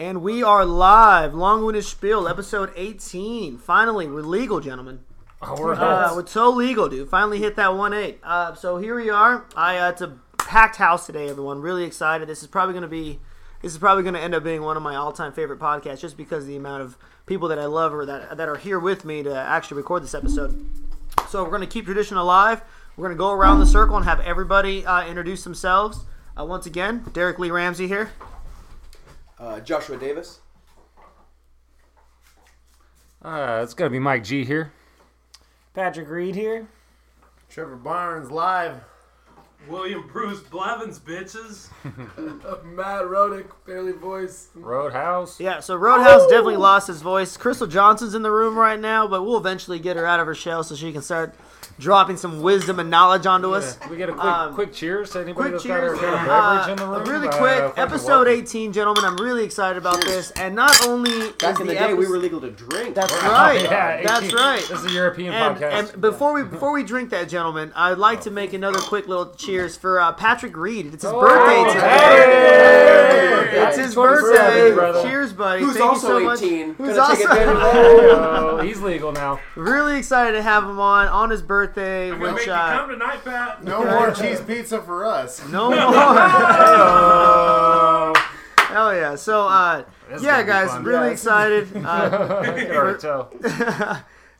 And we are live, Long Winded Spiel, episode 18. Finally, we're legal, gentlemen. Oh, we're Uh, it's so legal, dude. Finally hit that 1 8. Uh, so here we are. I uh, It's a packed house today, everyone. Really excited. This is probably going to be. This is probably going to end up being one of my all-time favorite podcasts, just because of the amount of people that I love or that that are here with me to actually record this episode. So we're going to keep tradition alive. We're going to go around the circle and have everybody uh, introduce themselves. Uh, once again, Derek Lee Ramsey here. Uh, Joshua Davis. Uh, it's gonna be Mike G here. Patrick Reed here. Trevor Barnes live. William Bruce Blevins, bitches. Matt Rodick, barely voice. Roadhouse. Yeah, so Roadhouse definitely lost his voice. Crystal Johnson's in the room right now, but we'll eventually get her out of her shell so she can start dropping some wisdom and knowledge onto us. We get a quick, Um, quick cheers to anybody Quick that's cheers. got a, got a Uh, in the room. really Uh, quick, fucking episode welcome. 18, gentlemen. I'm really excited about this. And not only Back is in the, the day, we were legal to drink. That's right. yeah, That's right. This is a European And, podcast. and before we before we drink that, gentlemen, I'd like to make another quick little cheers for uh, Patrick Reed. It's his Oh, birthday today. hey! It's his Happy 27th, birthday. brother. Cheers, buddy. Who's Thank also you so 18. much. Who's Gonna take also advantage of that. Oh, he's legal now. really excited to have him on on his birthday, I'm gonna which make you uh, come tonight, Pat. No more cheese pizza for us. no more. Oh, Hell yeah! So uh, This is yeah, gonna be guys, fun. really Yeah. excited. Uh, I can already tell.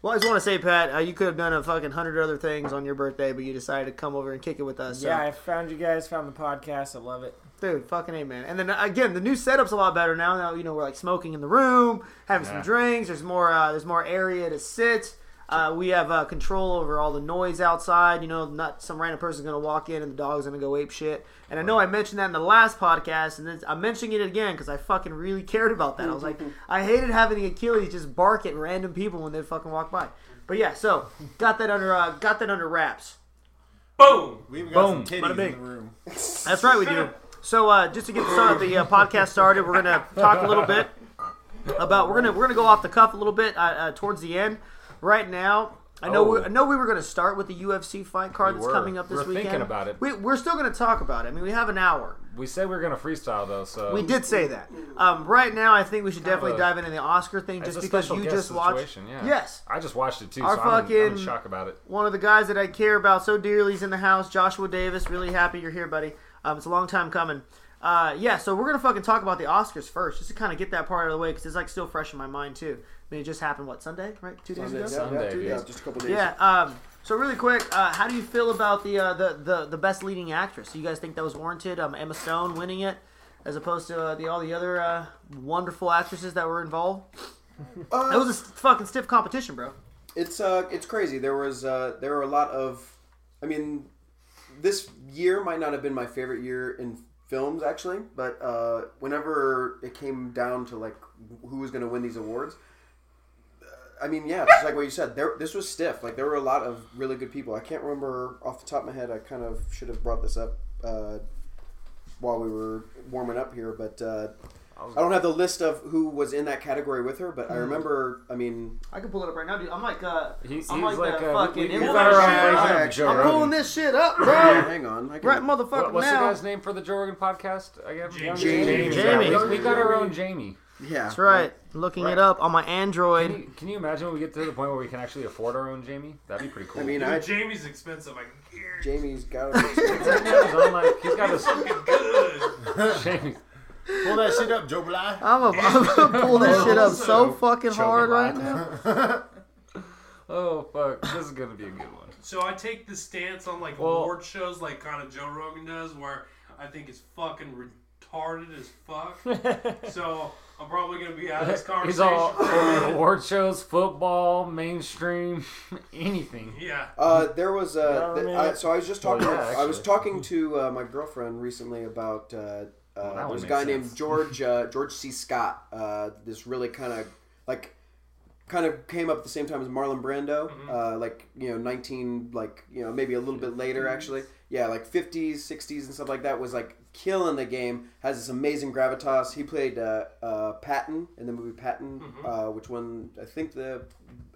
Well, I just want to say, Pat, uh, you could have done a fucking hundred other things on your birthday, but you decided to come over and kick it with us. So. Yeah, I found you guys, found the podcast. I love it. Dude, fucking a man. And then uh, again, the new setup's a lot better now. Now you know we're like smoking in the room, having some drinks. There's more. Uh, there's more area to sit. Uh, we have uh, control over all the noise outside. You know, not some random person's gonna walk in and the dog's gonna go ape shit. And I know I mentioned that in the last podcast, and then I'm mentioning it again because I fucking really cared about that. I was like, I hated having the Achilles just bark at random people when they fucking walk by. But yeah, so got that under uh, got that under wraps. Boom. We even got Boom. some Bada-bing. in the room. That's right, we do. So uh, just to get the, the uh, podcast started, we're gonna talk a little bit about we're gonna we're gonna go off the cuff a little bit uh, uh, towards the end. Right now, I know we, Oh. I know we were gonna start with the UFC fight card We that's were. coming up this we're weekend. thinking about it. We, we're still gonna talk about it. I mean, we have an hour. We said we were gonna freestyle though, so We did say that. Um, right now, I think we should definitely a- dive into the Oscar thing, just because you just watched. yeah. Yes. I just watched it too, Our so I'm, in- I'm fucking- shock about it. one of the guys that I care about so dearly is in the house, Joshua Davis. Really happy you're here, buddy. Um, it's a long time coming. Uh, yeah, so we're gonna fucking talk about the Oscars first, just to kind of get that part out of the way, because it's like still fresh in my mind too. I mean, it just happened what Sunday, right? Two days Sunday, ago. yeah, Sunday, yeah, two yeah. days, just a couple days. Yeah. Um, so really quick, uh, how do you feel about the, uh, the the the best leading actress? Do you guys think that was warranted? Um, Emma Stone winning it, as opposed to uh, the all the other uh, wonderful actresses that were involved. Uh, It was a s- fucking stiff competition, bro. it's uh, it's crazy. There was uh, there were a lot of, I mean, this year might not have been my favorite year in films actually, but uh, whenever it came down to like who was going to win these awards, uh, I mean, yeah, just like what you said, there this was stiff. Like there were a lot of really good people. I can't remember off the top of my head. I kind of should have brought this up uh, while we were warming up here, but. Uh, I don't have the list of who was in that category with her, but I remember. I mean, I can pull it up right now, dude. I'm like, uh, He, he's I'm like, like, uh, uh, fucking we, we, we influencer. got our own Yeah, version of actually, Joe I'm pulling this shit up, bro. hang on. I can, Right, motherfucker. What, what's now. the guy's name for the Joe Rogan podcast again? Jamie. Young Jamie. Jamie. Yeah, we, we got our own Jamie. Yeah, That's right. Looking Right. it up on my Can Android. you, can you imagine when we get to the point where we can actually afford our own Jamie? That'd be pretty cool. I mean, Dude, I Jamie's expensive. I can hear. Jamie's got to he's on like he's got his Fucking good. Jamie. Pull that shit up, Joe Bly. I'm gonna, pull this shit up so fucking Joe hard Biden. right now. Oh fuck, this is gonna be a good one. So I take the stance on like Well- award shows, like kind of Joe Rogan does, where I think it's fucking retarded as fuck. so I'm probably gonna be out of this He's conversation. all for a award shows, football, mainstream, anything. Yeah. Uh, there was uh, th- Government. I, so I was just talking. Well, yeah, I was talking to uh, my girlfriend recently about. Uh, that uh, one there's a guy sense. named George uh, George C. Scott. Uh, this really kind of like kind of came up at the same time as Marlon Brando. Uh, like you know, 19 like you know maybe a little bit later actually. Yeah, like 50s, 60s, and stuff like that was like killing the game. Has this amazing gravitas. He played uh, uh, Patton in the movie Patton, uh, which won I think the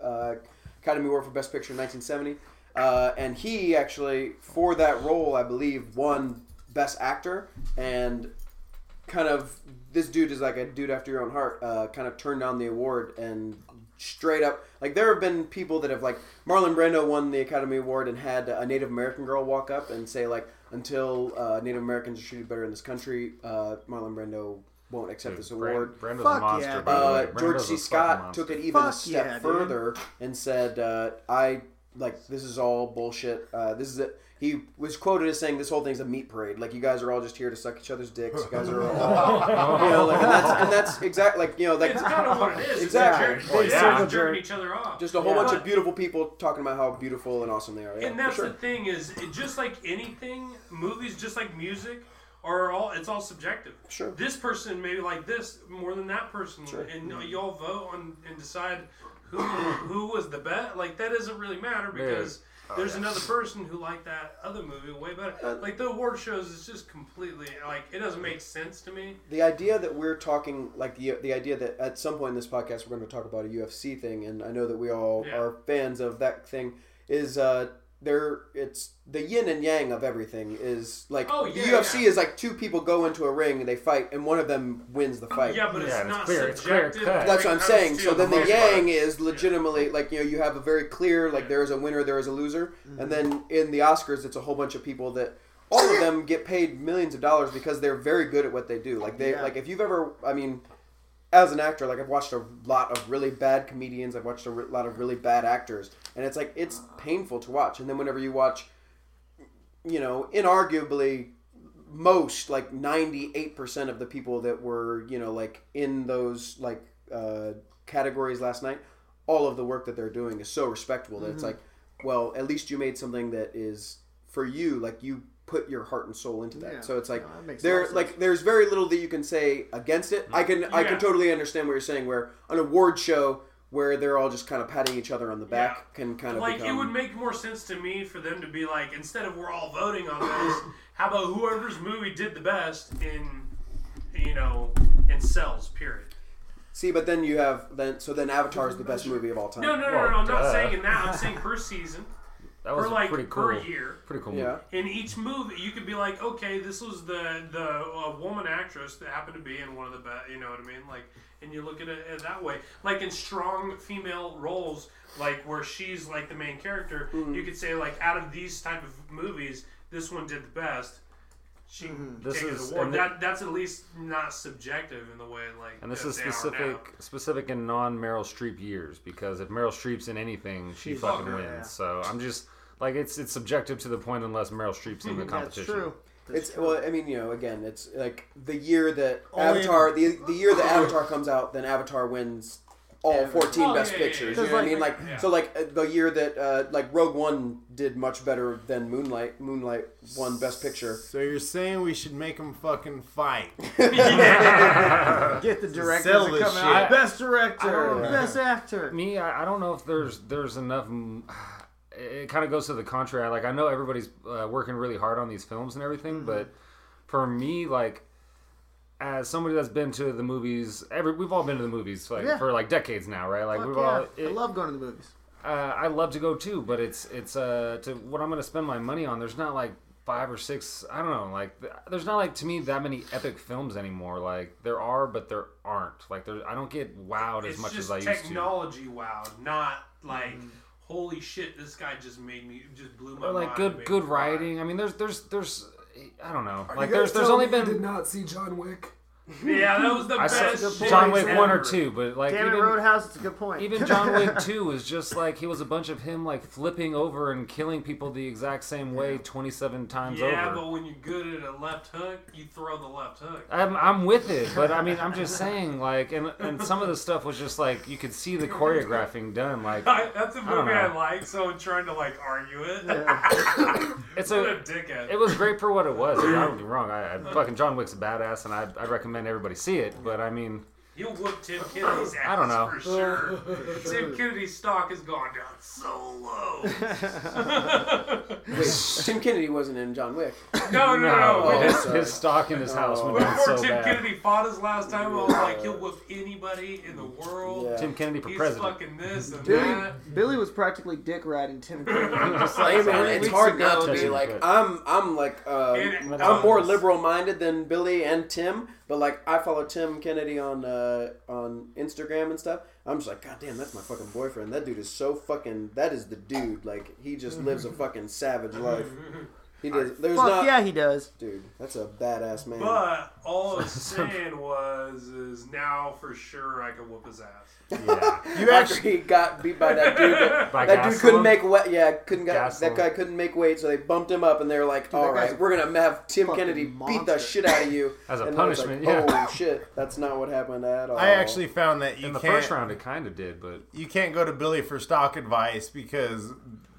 uh, Academy Award for Best Picture in 1970. Uh, and he actually, for that role, I believe, won Best Actor. And kind of this dude is like a dude after your own heart. Uh, kind of turned down the award and straight up like there have been people that have like Marlon Brando won the Academy Award and had a Native American girl walk up and say like until uh, Native Americans are treated better in this country, uh, Marlon Brando won't accept this award. Brando's Fuck a monster, yeah, by Uh. George C. Scott took it even a step yeah, further and said, uh, "I like this is all bullshit. Uh, this is it." He was quoted as saying, "This whole thing's a meat parade. Like you guys are all just here to suck each other's dicks. You guys are all, you know, like, and that's and that's exactly like you know, like It's kind of what it is. Exactly. It's Well, jerking, yeah. it's jerking each other off. just a whole Yeah. bunch But- of beautiful people talking about how beautiful and awesome they are. Yeah, and that's sure. the thing is, it, just like anything, movies, just like music, are all it's all subjective. Sure. This person maybe like this more than that person, Sure. and you all vote on and decide who who was the best. Like that doesn't really matter because. Oh, There's yeah. another person who liked that other movie way better. Uh, Like the award shows, is just completely like it doesn't make sense to me. the idea that we're talking like the the idea that at some point in this podcast we're going to talk about a UFC thing, and I know that we all Yeah. are fans of that thing. Is uh, there? It's the yin and yang of everything. Is like Oh, the UFC yeah. is like two people go into a ring and they fight, and one of them wins the oh, fight. Yeah, but it's Yeah, it's not clear- it's clear subjective. cut. That's what I'm saying. So then the most yang part. is legitimately like you know you have a very clear like there is a winner, there is a loser, mm-hmm. and then in the Oscars it's a whole bunch of people that all of them get paid millions of dollars because they're very good at what they do. Like they Yeah. like if you've ever I mean as an actor like I've watched a lot of really bad comedians, I've watched a re- lot of really bad actors, and it's like it's painful to watch. And then whenever you watch you know, inarguably most like 98% of the people that were, you know, like in those like uh, categories last night, all of the work that they're doing is so respectable that it's Mm-hmm. like, well, at least you made something that is for you, like you put your heart and soul into that. Yeah. So it's like No, that makes a lot there like there's very little that you can say against it. I can I can totally understand what you're saying where an award show where they're all just kind of patting each other on the back Yeah. can kind of like become it would make more sense to me for them to be like instead of we're all voting on this how about whoever's movie did the best in you know in sales period See, but then you have then so then Avatar is the best movie of all time. no no no Well, no i'm not duh. saying that i'm saying per season That was per like pretty cool. per year Pretty cool. Yeah. in each movie you could be like okay this was the the uh, woman actress that happened to be in one of the best you know what i mean like and you look at it uh, that way like in strong female roles like where she's like the main character Mm-hmm. you could say like out of these type of movies this one did the best she can Mm-hmm. This is- the award. that that's at least not subjective in the way like And this that is they are now. specific specific in non Meryl Streep years because if Meryl Streep's in anything, she She's- fucking oh, wins. yeah. So I'm just like it's it's subjective to the point unless Meryl Streep's in the competition. That's competition. true. That's It's true. well, I mean, you know, again, it's like the year that Only- Avatar, the the year that Avatar comes out, then Avatar wins all Yeah. 14 Oh, best yeah, yeah, pictures. yeah. You know what I mean? like- Like Yeah. so, like uh, the year that uh, like Rogue One did much better than Moonlight. Moonlight won best picture. So you're saying we should make them fucking fight? Get the directors Sell to come shit. out. I- Best director, I don't- best actor. Me, I, I don't know if there's there's enough. mm, It kind of goes to the contrary. Like I know everybody's uh, working really hard on these films and everything, Mm-hmm. but for me, like as somebody that's been to the movies, every we've all been to the movies like Yeah. for like decades now, right? Like Fuck we've yeah. all. I love going to the movies. Uh, I love to go too, but it's it's uh to what I'm gonna spend my money on. There's not like five or six. I don't know. Like there's not like to me that many epic films anymore. Like there are, but there aren't. Like there, I don't get wowed as it's much just as I used to. technology wowed, not like holy shit this guy just made me just blew my Or like mind good good me cry. writing. I mean, there's there's there's I don't know. Are Like you there's guys there's telling only me been did not see John Wick. Yeah that was the I saw best shit John Wick one or two, but like Damn it, even, Roadhouse. It's a good point. even John Wick 2 was just like he was a bunch of him like flipping over and killing people the exact same way 27 times over. yeah but when you're good at a left hook you throw the left hook I'm, I'm with it, but I mean, I'm just saying, like, and and some of the stuff was just like you could see the choreographing done. Like, I, that's a movie I, know. like someone trying to like argue it it's what a, a dickhead it was great for what it was. I don't get me wrong. I, I fucking John Wick's a badass, and I I recommend everybody see it. But I mean, He'll whoop Tim Kennedy's ass I don't know. for sure. Tim Kennedy's stock has gone down so low. Wait, Tim Kennedy wasn't in John Wick. No, no, no. no. Oh, his, his stock in his house went down Before so Tim bad. Kennedy fought his last time, I was like, he'll whoop anybody in the world. Yeah. Tim Kennedy for He's president. fucking this and Billy, that. Billy was practically dick riding Tim Kennedy. Just Hey man, it's hard ago, not to be him like quick. I'm. I'm like uh, And- I'm more liberal minded than Billy and Tim, but like I follow Tim Kennedy on uh, on Instagram and stuff. I'm just like, God damn, that's my fucking boyfriend. That dude is so fucking. That is the dude. Like he just lives a fucking savage life. He does. There's Fuck not, yeah, he does. dude. That's a badass man. But all I was saying was, is now for sure I can whoop his ass. Yeah. You actually, got beat by that dude, that, By that dude couldn't make weight. Yeah, couldn't got, that guy couldn't make weight, so they bumped him up, and they were like, that "All guy's right, we're gonna have Tim fucking Kennedy beat the shit out of you." As a And I was like, punishment, yeah. Holy shit, that's not what happened at all. I actually found that you In the can't. first round, it kind of did, but you can't go to Billy for stock advice because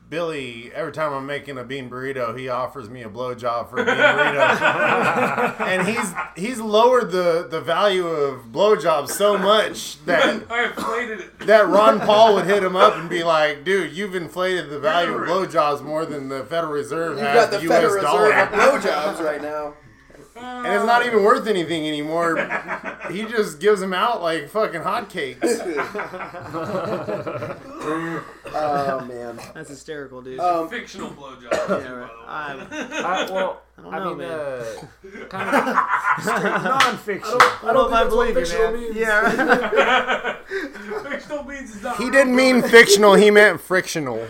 Billy, every time I'm making a bean burrito, he offers me a blowjob for a bean burrito, and he's he's lowered the the value of blowjobs so much that I inflated it. that Ron Paul would hit him up and be like, "Dude, you've inflated the value of blowjobs more than the Federal Reserve you has got the the U.S. Federal dollar." Reserve blowjobs right now. And it's not even worth anything anymore. he just gives them out like fucking hotcakes. Oh man. That's hysterical, dude. Um, Fictional blowjob. yeah, right. I, I, well, don't I, know, mean, man. uh, kind of. Non-fiction. I don't know if I believe you, fictional man. means. Yeah, Fictional means is not he didn't mean blowjob. fictional. He meant frictional.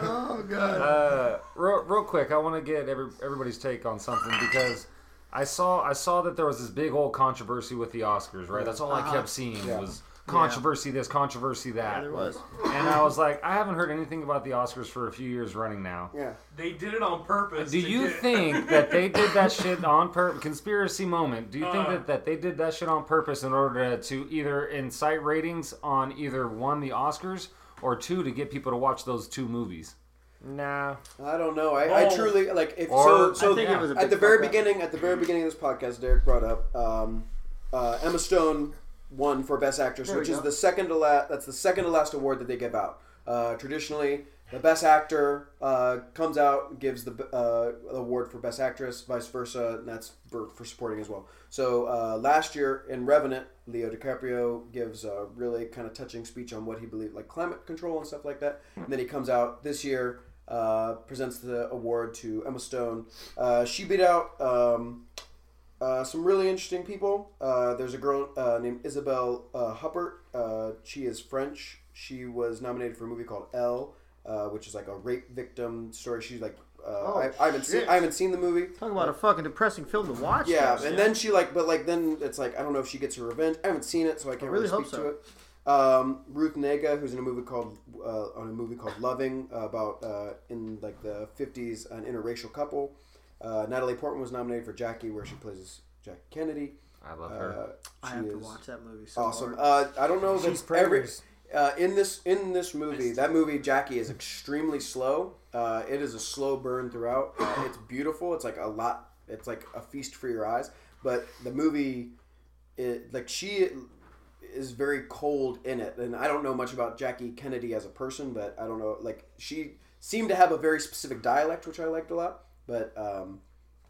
oh god. Uh, real, real quick, I want to get every, everybody's take on something because I saw I saw that there was this big old controversy with the Oscars, right? That's all I kept seeing Yeah. was controversy this, controversy that. Yeah, there was. And I was like, I haven't heard anything about the Oscars for a few years running now. Yeah. They did it on purpose. Do you get- think that they did that shit on purpose? Conspiracy moment. Do you think Uh. that, that they did that shit on purpose in order to, to either incite ratings on either one the Oscars or two to get people to watch those two movies? Nah. I don't know. I, I truly like if Or- so. So I think it was a at the very fuck up. beginning, at the very beginning of this podcast, Derek brought up um, uh, Emma Stone won for Best Actress, There which is the second to last. That's the second to last award that they give out. Uh, traditionally, the Best Actor uh, comes out gives the uh, award for Best Actress, vice versa, and that's for, for supporting as well. So uh, last year in Revenant, Leo DiCaprio gives a really kind of touching speech on what he believed, like climate control and stuff like that. And then he comes out this year, uh, presents the award to Emma Stone. Uh, she beat out um, uh, some really interesting people. Uh, there's a girl uh, named Isabelle uh, Huppert. Uh, she is French. She was nominated for a movie called Elle, uh, which is like a rape victim story. She's like, uh, Oh, I, I haven't seen. I haven't seen the movie. Talking about a fucking depressing film to watch. Yeah, though. and then she like, but like then it's like I don't know if she gets her revenge. I haven't seen it, so I can't really really, hope speak so. to it. Um, Ruth Negga, who's in a movie called uh, on a movie called Loving uh, about uh, in like the fifties an interracial couple. Uh, Natalie Portman was nominated for Jackie, where she plays Jackie Kennedy. I love her. Uh, I she have to watch that movie. So awesome. hard. Uh, I don't know if She's it's every uh, in this in this movie. That movie Jackie is extremely slow. Uh, it is a slow burn throughout. Uh, it's beautiful. It's like a lot. It's like a feast for your eyes. But the movie, it like she is very cold in it, and I don't know much about Jackie Kennedy as a person, but I don't know. Like she seemed to have a very specific dialect, which I liked a lot. But um,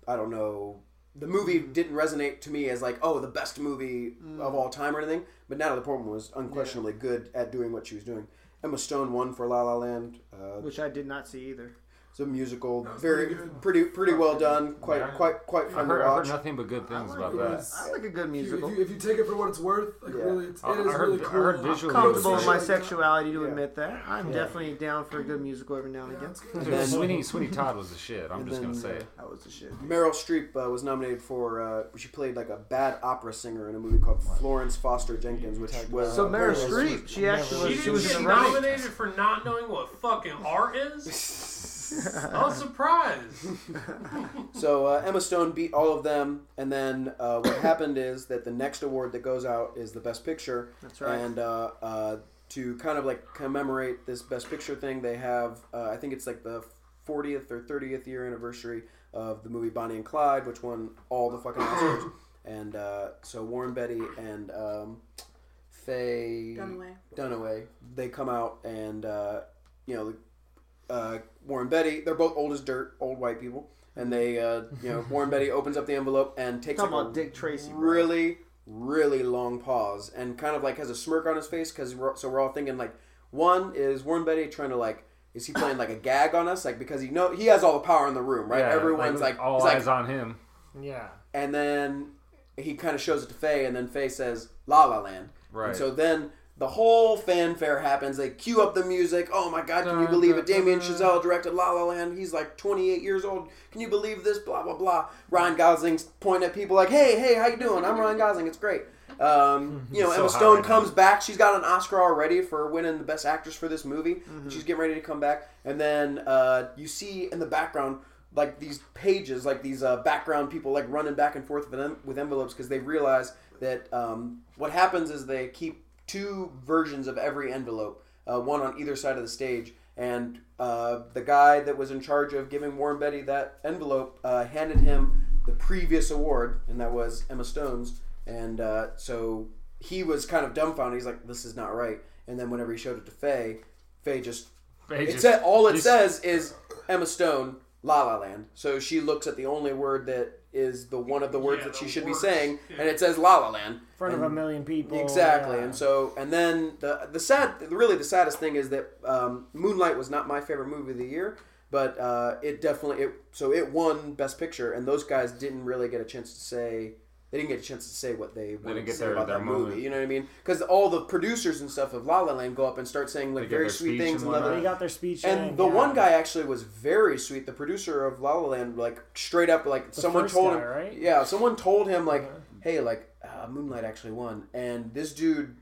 I don't know. The movie didn't resonate to me as like, oh, the best movie of all time or anything. But Natalie Portman was unquestionably good at doing what she was doing. Emma Stone won for La La Land. Uh, which I did not see either. It's a musical, very pretty pretty pretty well done. Quite Yeah. quite quite I've fun heard, to I've heard nothing but good things about it that. was- I like a good If you, musical. if, you, if you take it for what it's worth, like Yeah. really, it's, I- it is I heard- really I cool. heard visually Comfortable in my sexuality to Yeah. admit that. I'm Yeah. definitely down for a good musical every now and again. it's. And then- Sweeney Sweeney Todd was the shit. I'm and just gonna say it. That was the shit. Meryl Streep uh, was nominated for. Uh, she played like a bad opera singer in a movie called Florence Foster Jenkins, which was So Meryl Streep, she actually She was, she didn't was get in the running. nominated for not knowing what fucking art is. I was surprised. So uh, Emma Stone beat all of them, and then uh, what happened is that the next award that goes out is the Best Picture, That's right. and uh, uh, to kind of like commemorate this Best Picture thing, they have uh, I think it's like the 40th or 30th year anniversary of the movie Bonnie and Clyde, which won all the fucking Oscars. and uh, so Warren Beatty and um, Faye Dunaway. Dunaway, they come out and uh, you know, uh, Warren Beatty, they're both old as dirt, old white people, and they, uh, you know, Warren Beatty opens up the envelope and takes Talking like, about a Dick Tracy, bro. really, really long pause and kind of like has a smirk on his face because so we're all thinking like, one is Warren Beatty trying to like. Is he playing like a gag on us? Like because he know he has all the power in the room, right? Yeah, Everyone's like, all he's like, eyes on him. Yeah. and then he kind of shows it to Faye, and then Faye says La La Land. Right. And so then the whole fanfare happens. They cue up the music. Oh my God, can you believe it? Damien. Chazelle directed La La Land. He's like 28 years old. Can you believe this? Blah blah blah. Ryan Gosling's pointing at people like, Hey, hey, how you doing? I'm Ryan Gosling. It's great. Um, you know, So Emma Stone right now. comes back. She's got an Oscar already for winning the Best Actress for this movie. Mm-hmm. She's getting ready to come back, and then uh, you see in the background like these pages, like these uh, background people, like running back and forth with, en- with envelopes because they realize that um, what happens is they keep two versions of every envelope, uh, one on either side of the stage. And uh, the guy that was in charge of giving Warren Beatty that envelope uh, handed him the previous award, and that was Emma Stone's. And uh, so he was kind of dumbfounded. He's like, "This is not right." And then whenever he showed it to Faye, Faye just Faye it just- said all it says is Emma Stone, La La Land. So she looks at the only word that is the one of the words Yeah, that she should words. be saying, Yeah. and it says La La Land. In front of a million people. Exactly, yeah. and so and then the the sad, really the saddest thing is that um, Moonlight was not my favorite movie of the year, but uh, it definitely it so it won Best Picture, and those guys didn't really get a chance to say they didn't get a chance to say what they wanted didn't to get say their- about their that moment. movie. You know what I mean? Because all the producers and stuff of La La Land go up and start saying like They very sweet things and and love They got their speech. And in, the yeah. one guy actually was very sweet. The producer of La La Land, like straight up, like The someone first told guy, him, right? yeah, someone told him like, Uh-huh. hey, like uh, Moonlight actually won, and this dude,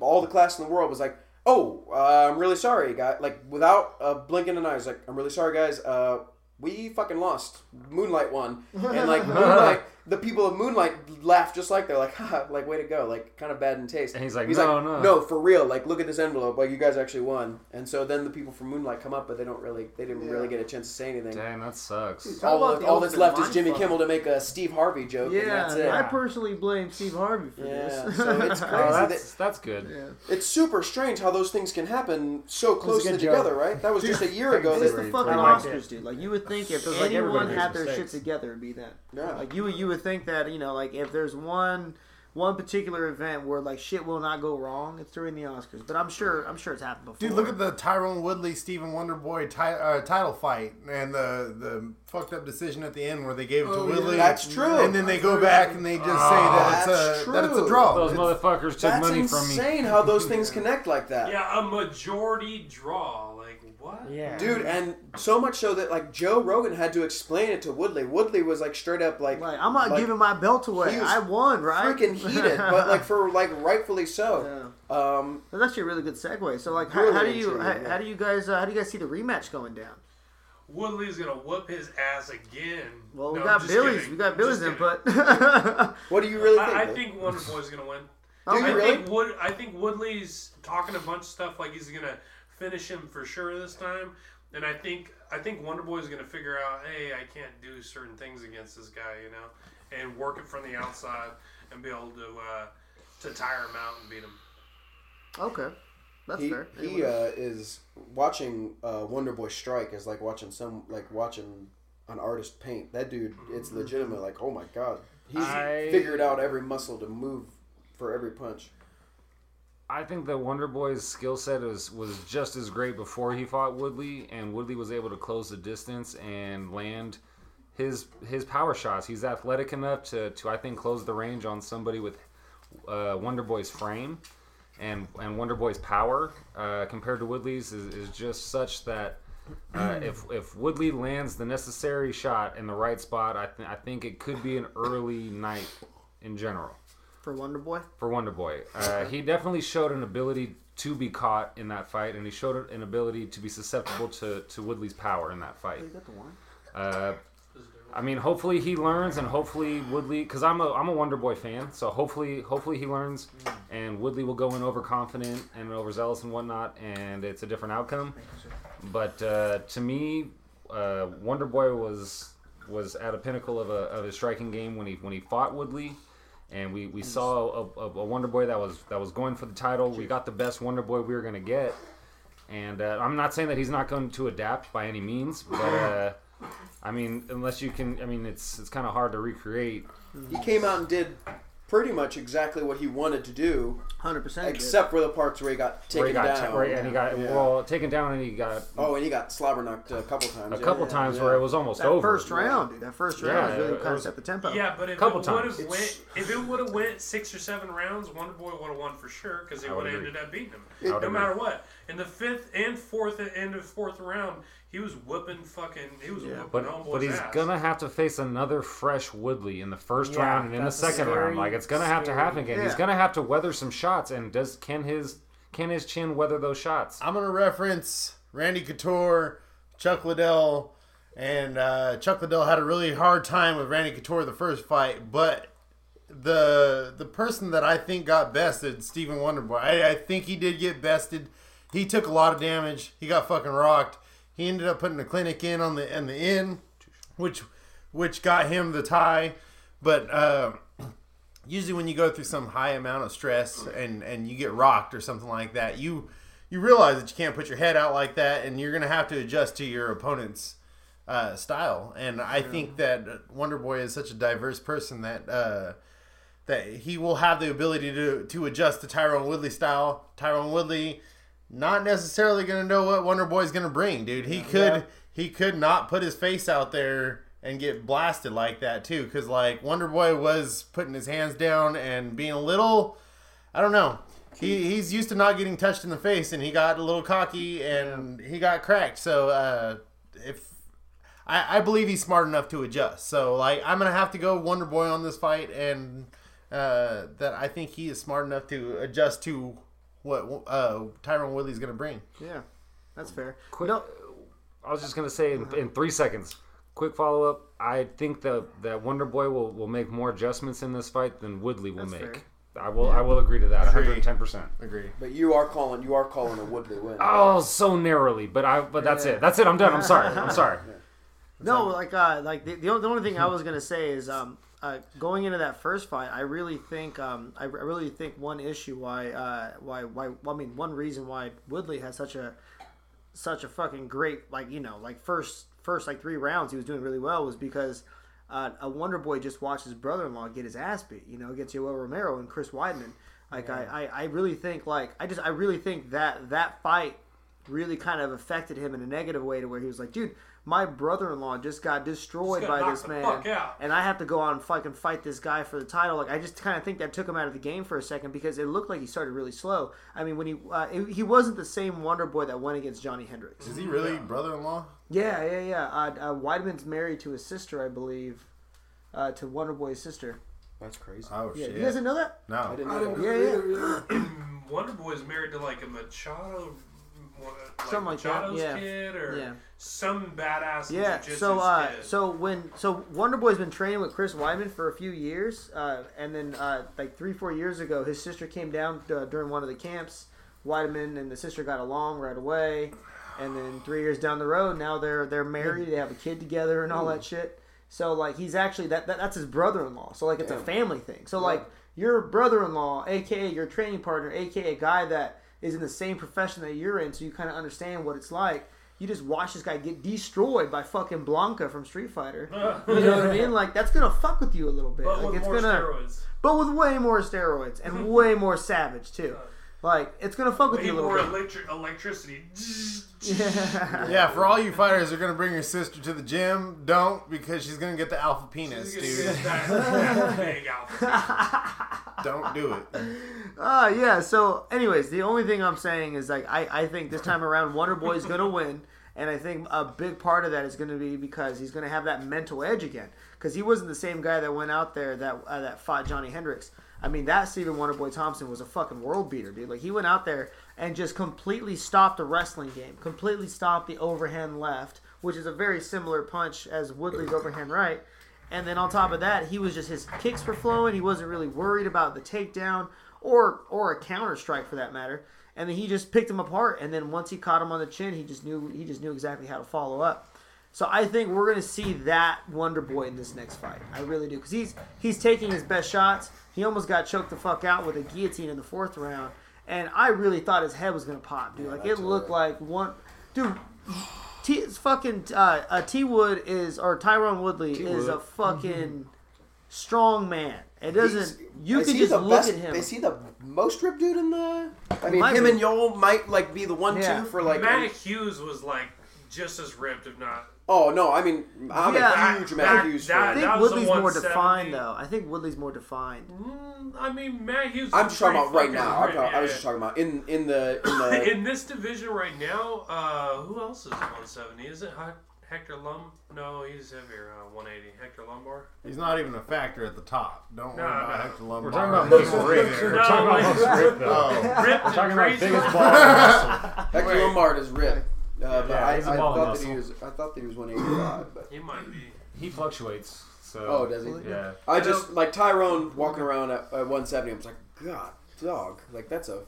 all the class in the world was like, oh, uh, I'm really sorry, guy, like without uh, blinking an eye, was like, I'm really sorry, guys. Uh, we fucking lost. Moonlight won, and like Moonlight, the people of Moonlight laugh just like they're like, haha, like way to go, like kind of bad in taste. And he's like, he's "No, like, no." no, for real. Like, look at this envelope. Like, you guys actually won. And so then the people from Moonlight come up, but they don't really, they didn't really get a chance to say anything. Dang, that sucks. Talk All, about all that's left is Jimmy mindfuck. Kimmel to make a Steve Harvey joke, and Yeah, that's it. I personally blame Steve Harvey for Yeah, this. so it's crazy. Oh, that- that's that's good. yeah. It's super strange how those things can happen so closely good together, joke. right? That was just a year ago. It's That, the fucking Oscars, dude. Like you would think if anyone had their shit together, it'd be that. Yeah. Like you, would- you would think that you know, like if there's one, one particular event where like shit will not go wrong, it's during the Oscars. But I'm sure, I'm sure it's happened before. Dude, look at the Tyrone Woodley Stephen Wonderboy ti- uh, title fight and the the fucked up decision at the end where they gave it to Oh, Woodley. yeah. That's true. And then they go back and they just say that it's a that it's a draw. Those It's- motherfuckers took money from me. insane how those things connect like that. Yeah, a majority draw. Like what? Yeah. Dude, and so much so that like Joe Rogan had to explain it to Woodley. Woodley was like straight up like, Like I'm not like, giving my belt away. I won, right? freaking heated, but like for like rightfully so. Yeah. Um, That's actually a really good segue. So, like, how, Really how do you how, yeah. how do you guys uh, how do you guys see the rematch going down? Woodley's gonna whoop his ass again. Well, we No, got just Billy's kidding. we got Billy's input. what do you really think? I, I think Wonder Boy's gonna win. Do you I really? think Wood. I think Woodley's talking a bunch of stuff like he's gonna finish him for sure this time. And I think I think Wonder Boy's gonna figure out, hey, I can't do certain things against this guy, you know, and work it from the outside and be able to uh, to tire him out and beat him. okay, that's he, fair. he Anyway. uh, is watching uh, Wonder Boy strike is like watching some like watching an artist paint. That dude, it's legitimate. Like, oh my god, he's I- figured out every muscle to move for every punch. I think that Wonder Boy's skill set was was just as great before he fought Woodley, and Woodley was able to close the distance and land his his power shots. He's athletic enough to, to I think close the range on somebody with uh, Wonder Boy's frame and and Wonder Boy's power uh, compared to Woodley's is, is just such that uh, if if Woodley lands the necessary shot in the right spot, I th- I think it could be an early night in general for Wonder Boy. for Wonder Boy. Uh, he definitely showed an ability to be caught in that fight, and he showed an ability to be susceptible to, to Woodley's power in that fight. You got the one. Uh, I mean, hopefully he learns, and hopefully Woodley, because I'm a I'm a Wonder Boy fan, so hopefully hopefully he learns, and Woodley will go in overconfident and overzealous and whatnot, and it's a different outcome. But uh, to me, uh, Wonder Boy was was at a pinnacle of, a, of his striking game when he when he fought Woodley, and we, we saw a, a, a Wonder Boy that was that was going for the title. We got the best Wonder Boy we were gonna get, and uh, I'm not saying that he's not going to adapt by any means, but uh, I mean, unless you can, I mean, it's it's kind of hard to recreate. He came out and did pretty much exactly what he wanted to do, Hundred percent. except for the parts where he got taken Where he got down. ta- where- and he got Yeah. well taken down, and he got Oh, and he got slobber knocked a couple times. a yeah. couple times Yeah. where it was almost that over. first round, dude. That first round Yeah, really kind of set the tempo. Yeah, but if Couple it would have went, if it would have went six or seven rounds, Wonder Boy would have won for sure because he would would have ended up beating him. I no agree. matter what. In the fifth and fourth end of fourth round, he was whooping fucking. He was whooping But homeboy's but he's ass. gonna have to face another fresh Woodley in the first Yeah, round and in the second scary, round. Like it's gonna have to happen again. He's gonna have to weather some shots. And does can his can his chin weather those shots? I'm gonna reference Randy Couture, Chuck Liddell, and uh, Chuck Liddell had a really hard time with Randy Couture the first fight, but the the person that I think got bested, Stephen Wonderboy, I, I think he did get bested. He took a lot of damage. He got fucking rocked. He ended up putting a clinic in on the in the end, which which got him the tie. But uh, usually when you go through some high amount of stress and and you get rocked or something like that, you you realize that you can't put your head out like that, and you're gonna have to adjust to your opponent's uh, style. And I think that Wonder Boy is such a diverse person that uh, that he will have the ability to to adjust to Tyrone Woodley style. Tyrone Woodley not necessarily gonna know what Wonder Boy's gonna bring, dude. He could Yeah. he could not put his face out there and get blasted like that too, because like Wonder Boy was putting his hands down and being a little, I don't know. He, he's used to not getting touched in the face, and he got a little cocky and he got cracked. So uh, if I, I believe he's smart enough to adjust, so like I'm gonna have to go Wonder Boy on this fight, and uh, that I think he is smart enough to adjust to what uh, Tyron Woodley's gonna bring. yeah, that's fair. Quick, No, I was just gonna say in, in three seconds. Quick follow up. I think that that Wonder Boy will, will make more adjustments in this fight than Woodley will That's make. fair. I will I will agree to that. Agree. 110. percent Agree. But you are calling you are calling a Woodley win. Oh, so narrowly, but I but that's Yeah. it. That's it. I'm done. I'm sorry. I'm sorry. No, like uh, like the, the, only, the only thing I was gonna say is um, uh, going into that first fight, I really think um, I, I really think one issue why uh, why why well, I mean one reason why Woodley had such a such a fucking great like you know like first first like three rounds he was doing really well was because uh, a Wonder Boy just watched his brother in law get his ass beat you know against Yoel Romero and Chris Weidman. Like I, I I really think like I just I really think that that fight really kind of affected him in a negative way to where he was like, dude, my brother-in-law just got destroyed Just got by this the man, fuck out. and I have to go on and fucking fight this guy for the title. Like, I just kind of think that took him out of the game for a second because it looked like he started really slow. I mean, when he uh, he wasn't the same Wonder Boy that went against Johny Hendricks. Is he really brother-in-law? Yeah, yeah, yeah. Uh, uh, Weidman's married to his sister, I believe, uh, to Wonder Boy's sister. That's crazy. Oh Yeah, shit! you guys didn't know that? I no. didn't I didn't that. Know yeah. yeah. Wonder Boy's married to like a Machado, like Something like that, yeah. kid or Yeah. some badass. Yeah. So, uh, kid. so when so Wonder Boy's been training with Chris Weidman for a few years, uh, and then uh, like three four years ago, his sister came down uh, during one of the camps. Weidman and the sister got along right away, and then three years down the road, now they're they're married. They have a kid together and all that shit. So like he's actually that, that that's his brother-in-law. So like it's a family thing. So like your brother-in-law, aka your training partner, aka a guy that is in the same profession that you're in, so you kind of understand what it's like. You just watch this guy get destroyed by fucking Blanka from Street Fighter. You know what I mean? Like that's gonna fuck with you a little bit. but like with it's more gonna, steroids. but with way more steroids and way more savage too. Like it's gonna fuck with Way you a little more bit. electric electricity. Yeah. Yeah, for all you fighters who are gonna bring your sister to the gym, don't because she's gonna get the alpha penis, That- dude. that big alpha. Don't do it. Uh, yeah. So, anyways, the only thing I'm saying is like I, I think this time around Wonder Boy is gonna win, and I think a big part of that is gonna be because he's gonna have that mental edge again. Because he wasn't the same guy that went out there that uh, that fought Johny Hendricks. I mean, that Stephen Wonder Boy Thompson was a fucking world beater, dude. Like he went out there and just completely stopped the wrestling game, completely stopped the overhand left, which is a very similar punch as Woodley's overhand right. And then on top of that, he was just his kicks were flowing. He wasn't really worried about the takedown or or a counter strike for that matter. And then he just picked him apart. And then once he caught him on the chin, he just knew he just knew exactly how to follow up. So I think we're gonna see that Wonder Boy in this next fight. I really do, because he's he's taking his best shots. He almost got choked the fuck out with a guillotine in the fourth round, and I really thought his head was gonna pop, dude. like it looked like one, dude. T it's fucking uh, uh, T Wood is or Tyrone Woodley is a fucking strong man. It doesn't. He's- you can just look best- at him. Is he the most ripped dude in the? I mean, Might him be. and Yoel might like be the one Yeah. two for like. Matt Hughes was like just as ripped, if not. oh no, I mean, I'm Yeah. a huge That- Matt Hughes that- I fan. think that was the Woodley's more defined though. I think Woodley's more defined. Mm, I mean, Matt Hughes. I'm just talking about right fucking now. I'm ripped, I was yeah. just talking about in in the in the. in this division right now, uh, who else is 170? Is it Hector Lum? No, he's heavier, uh, 180. Hector Lombard? He's not even a factor at the top. Don't No, worry about no. Hector Lombard. We're talking about most He's ripped. there. We're talking about like- most ripped though. Oh. Ripped We're and talking about crazy. biggest ball. Hector Lombard is ripped. Uh, but Yeah, I, I he's a ball thought that he was. I thought that he was 185. But He might be. He fluctuates. So oh, does he? yeah. I just like Tyrone walking around at, at 170. I was like, God, dog, like that's a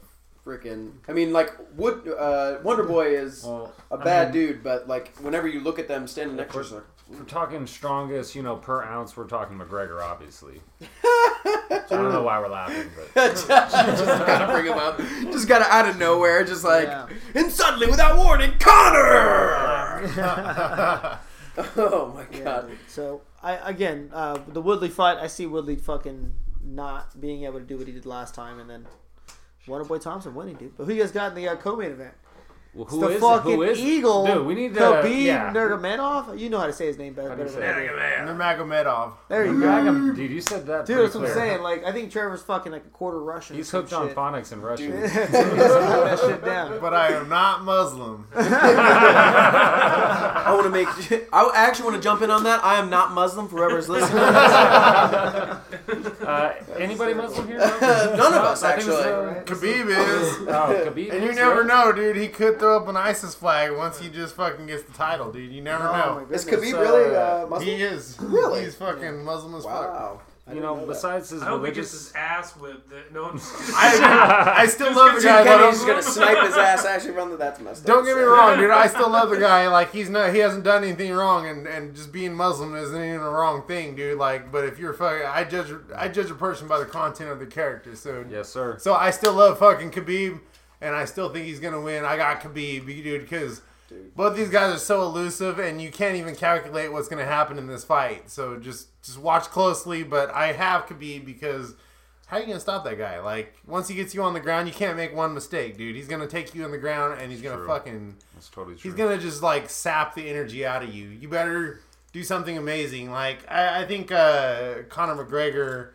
freaking. I mean, like Wood uh, Wonder Boy is Well, a I bad mean, dude, but like whenever you look at them standing next to each other, we're talking strongest, you know, per ounce, we're talking McGregor, obviously. I don't know why we're laughing, but just gotta bring him up. Just gotta out of nowhere, just like, Yeah. and suddenly, without warning, Conor. oh my Yeah, god. dude. So I again uh, the Woodley fight. I see Woodley fucking not being able to do what he did last time, and then Wonder Boy Thompson winning, dude. But who you guys got in the uh, co-main event? Well, It's who the is fucking who is Eagle. Dude, we need to Khabib yeah. Nurmagomedov. You know how to say his name better, How do you better than? I do. Nurmagomedov. There you go. Dude, you said that. Dude, pretty that's what I'm saying. Like, I think Trevor's fucking like a quarter Russian. He's some hooked on shit. phonics in Russian. He's that shit down. But I am not Muslim. I want to make. I actually want to jump in on that. I am not Muslim. For whoever's listening, Uh, anybody Muslim here? None of us I think it's, actually. uh, Khabib is. Oh, Khabib. And you is, never really? know, dude. He could throw up an ISIS flag once he just fucking gets the title, dude. You never Oh know. goodness. Is Khabib uh, really uh, Muslim? He is. Really? He's fucking Muslim as fuck. Wow. I You didn't know, besides his I hope he gets religious. his ass whipped. The, no, I'm just kidding. I, I still Just love the gonna guy, see but Kenny's I'm- gonna snipe his ass. Actually, run the that's messed up. Don't get me wrong, dude. I still love the guy. Like he's not, he hasn't done anything wrong, and, and just being Muslim isn't even a wrong thing, dude. Like, but if you're fucking, I judge, I judge a person by the content of the character. So, Yes, sir. so I still love fucking Khabib, and I still think he's gonna win. I got Khabib, dude, because both these guys are so elusive, and you can't even calculate what's gonna happen in this fight. So just, just watch closely. But I have Khabib because. How are you gonna stop that guy? Like once he gets you on the ground, you can't make one mistake, dude. He's gonna take you on the ground and he's gonna fucking That's totally true. He's gonna just like sap the energy out of you. You better do something amazing. Like I, I think uh, Conor McGregor.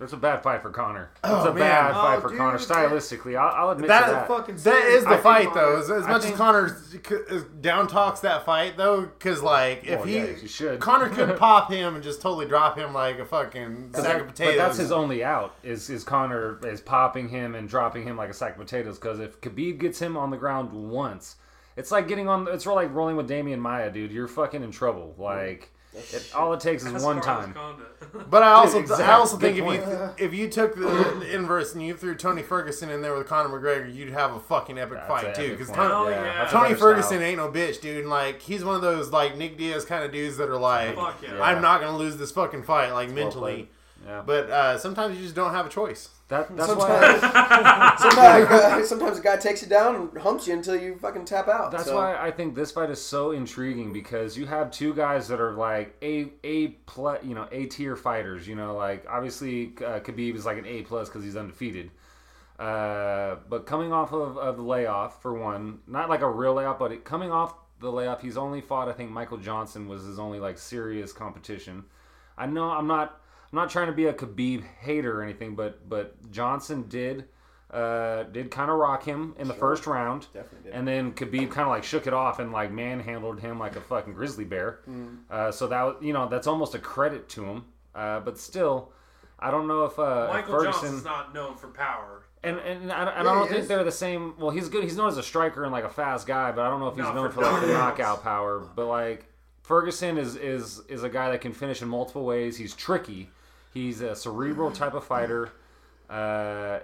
That's a bad fight for Conor. Oh, That's a man. bad Oh, fight for dude, Conor. Stylistically, I'll, I'll admit That- to that. Fucking That is the I fight though. As, as much think- as Conor down talks that fight though, because like if Well, he yeah, you should. Conor could pop him and just totally drop him like a fucking sack that- of potatoes. But that's his only out. Is is Conor is popping him and dropping him like a sack of potatoes? Because if Khabib gets him on the ground once, it's like getting on. It's like rolling with Demian Maia, dude. You're fucking in trouble. Like it, all it takes is That's one time. But I also, Exactly. I also Good think if point. you if you took the, the inverse and you threw Tony Ferguson in there with Conor McGregor, you'd have a fucking epic That's fight too. Because point. Hell yeah. Tony Ferguson style. ain't no bitch, dude. And like he's one of those like Nick Diaz kind of dudes that are like, Fuck yeah. Yeah. I'm not gonna lose this fucking fight, like well mentally. played. Yeah, But uh, sometimes you just don't have a choice. that, that's why. Sometimes, uh, sometimes a guy takes you down and humps you until you fucking tap out. That's so. why I think this fight is so intriguing because you have two guys that are like a a plus, you know, a tier fighters. You know, like obviously uh, Khabib is like an A plus because he's undefeated. Uh, but coming off of, of the layoff for one, not like a real layoff, but it, coming off the layoff, he's only fought. I think Michael Johnson was his only like serious competition. I know I'm not I'm not trying to be a Khabib hater or anything, but but Johnson did uh, did kind of rock him in the first round, Definitely did. and then Khabib kind of like shook it off and like manhandled him like a fucking grizzly bear. Uh, so that you know that's almost a credit to him, uh, but still, I don't know if uh, Michael Ferguson Johnson's not known for power. and and I, and I don't think is. they're the same. Well, he's good. He's known as a striker and like a fast guy, but I don't know if he's No, known for for like the knockout power. But like Ferguson is is is a guy that can finish in multiple ways. He's tricky. He's a cerebral type of fighter. Uh,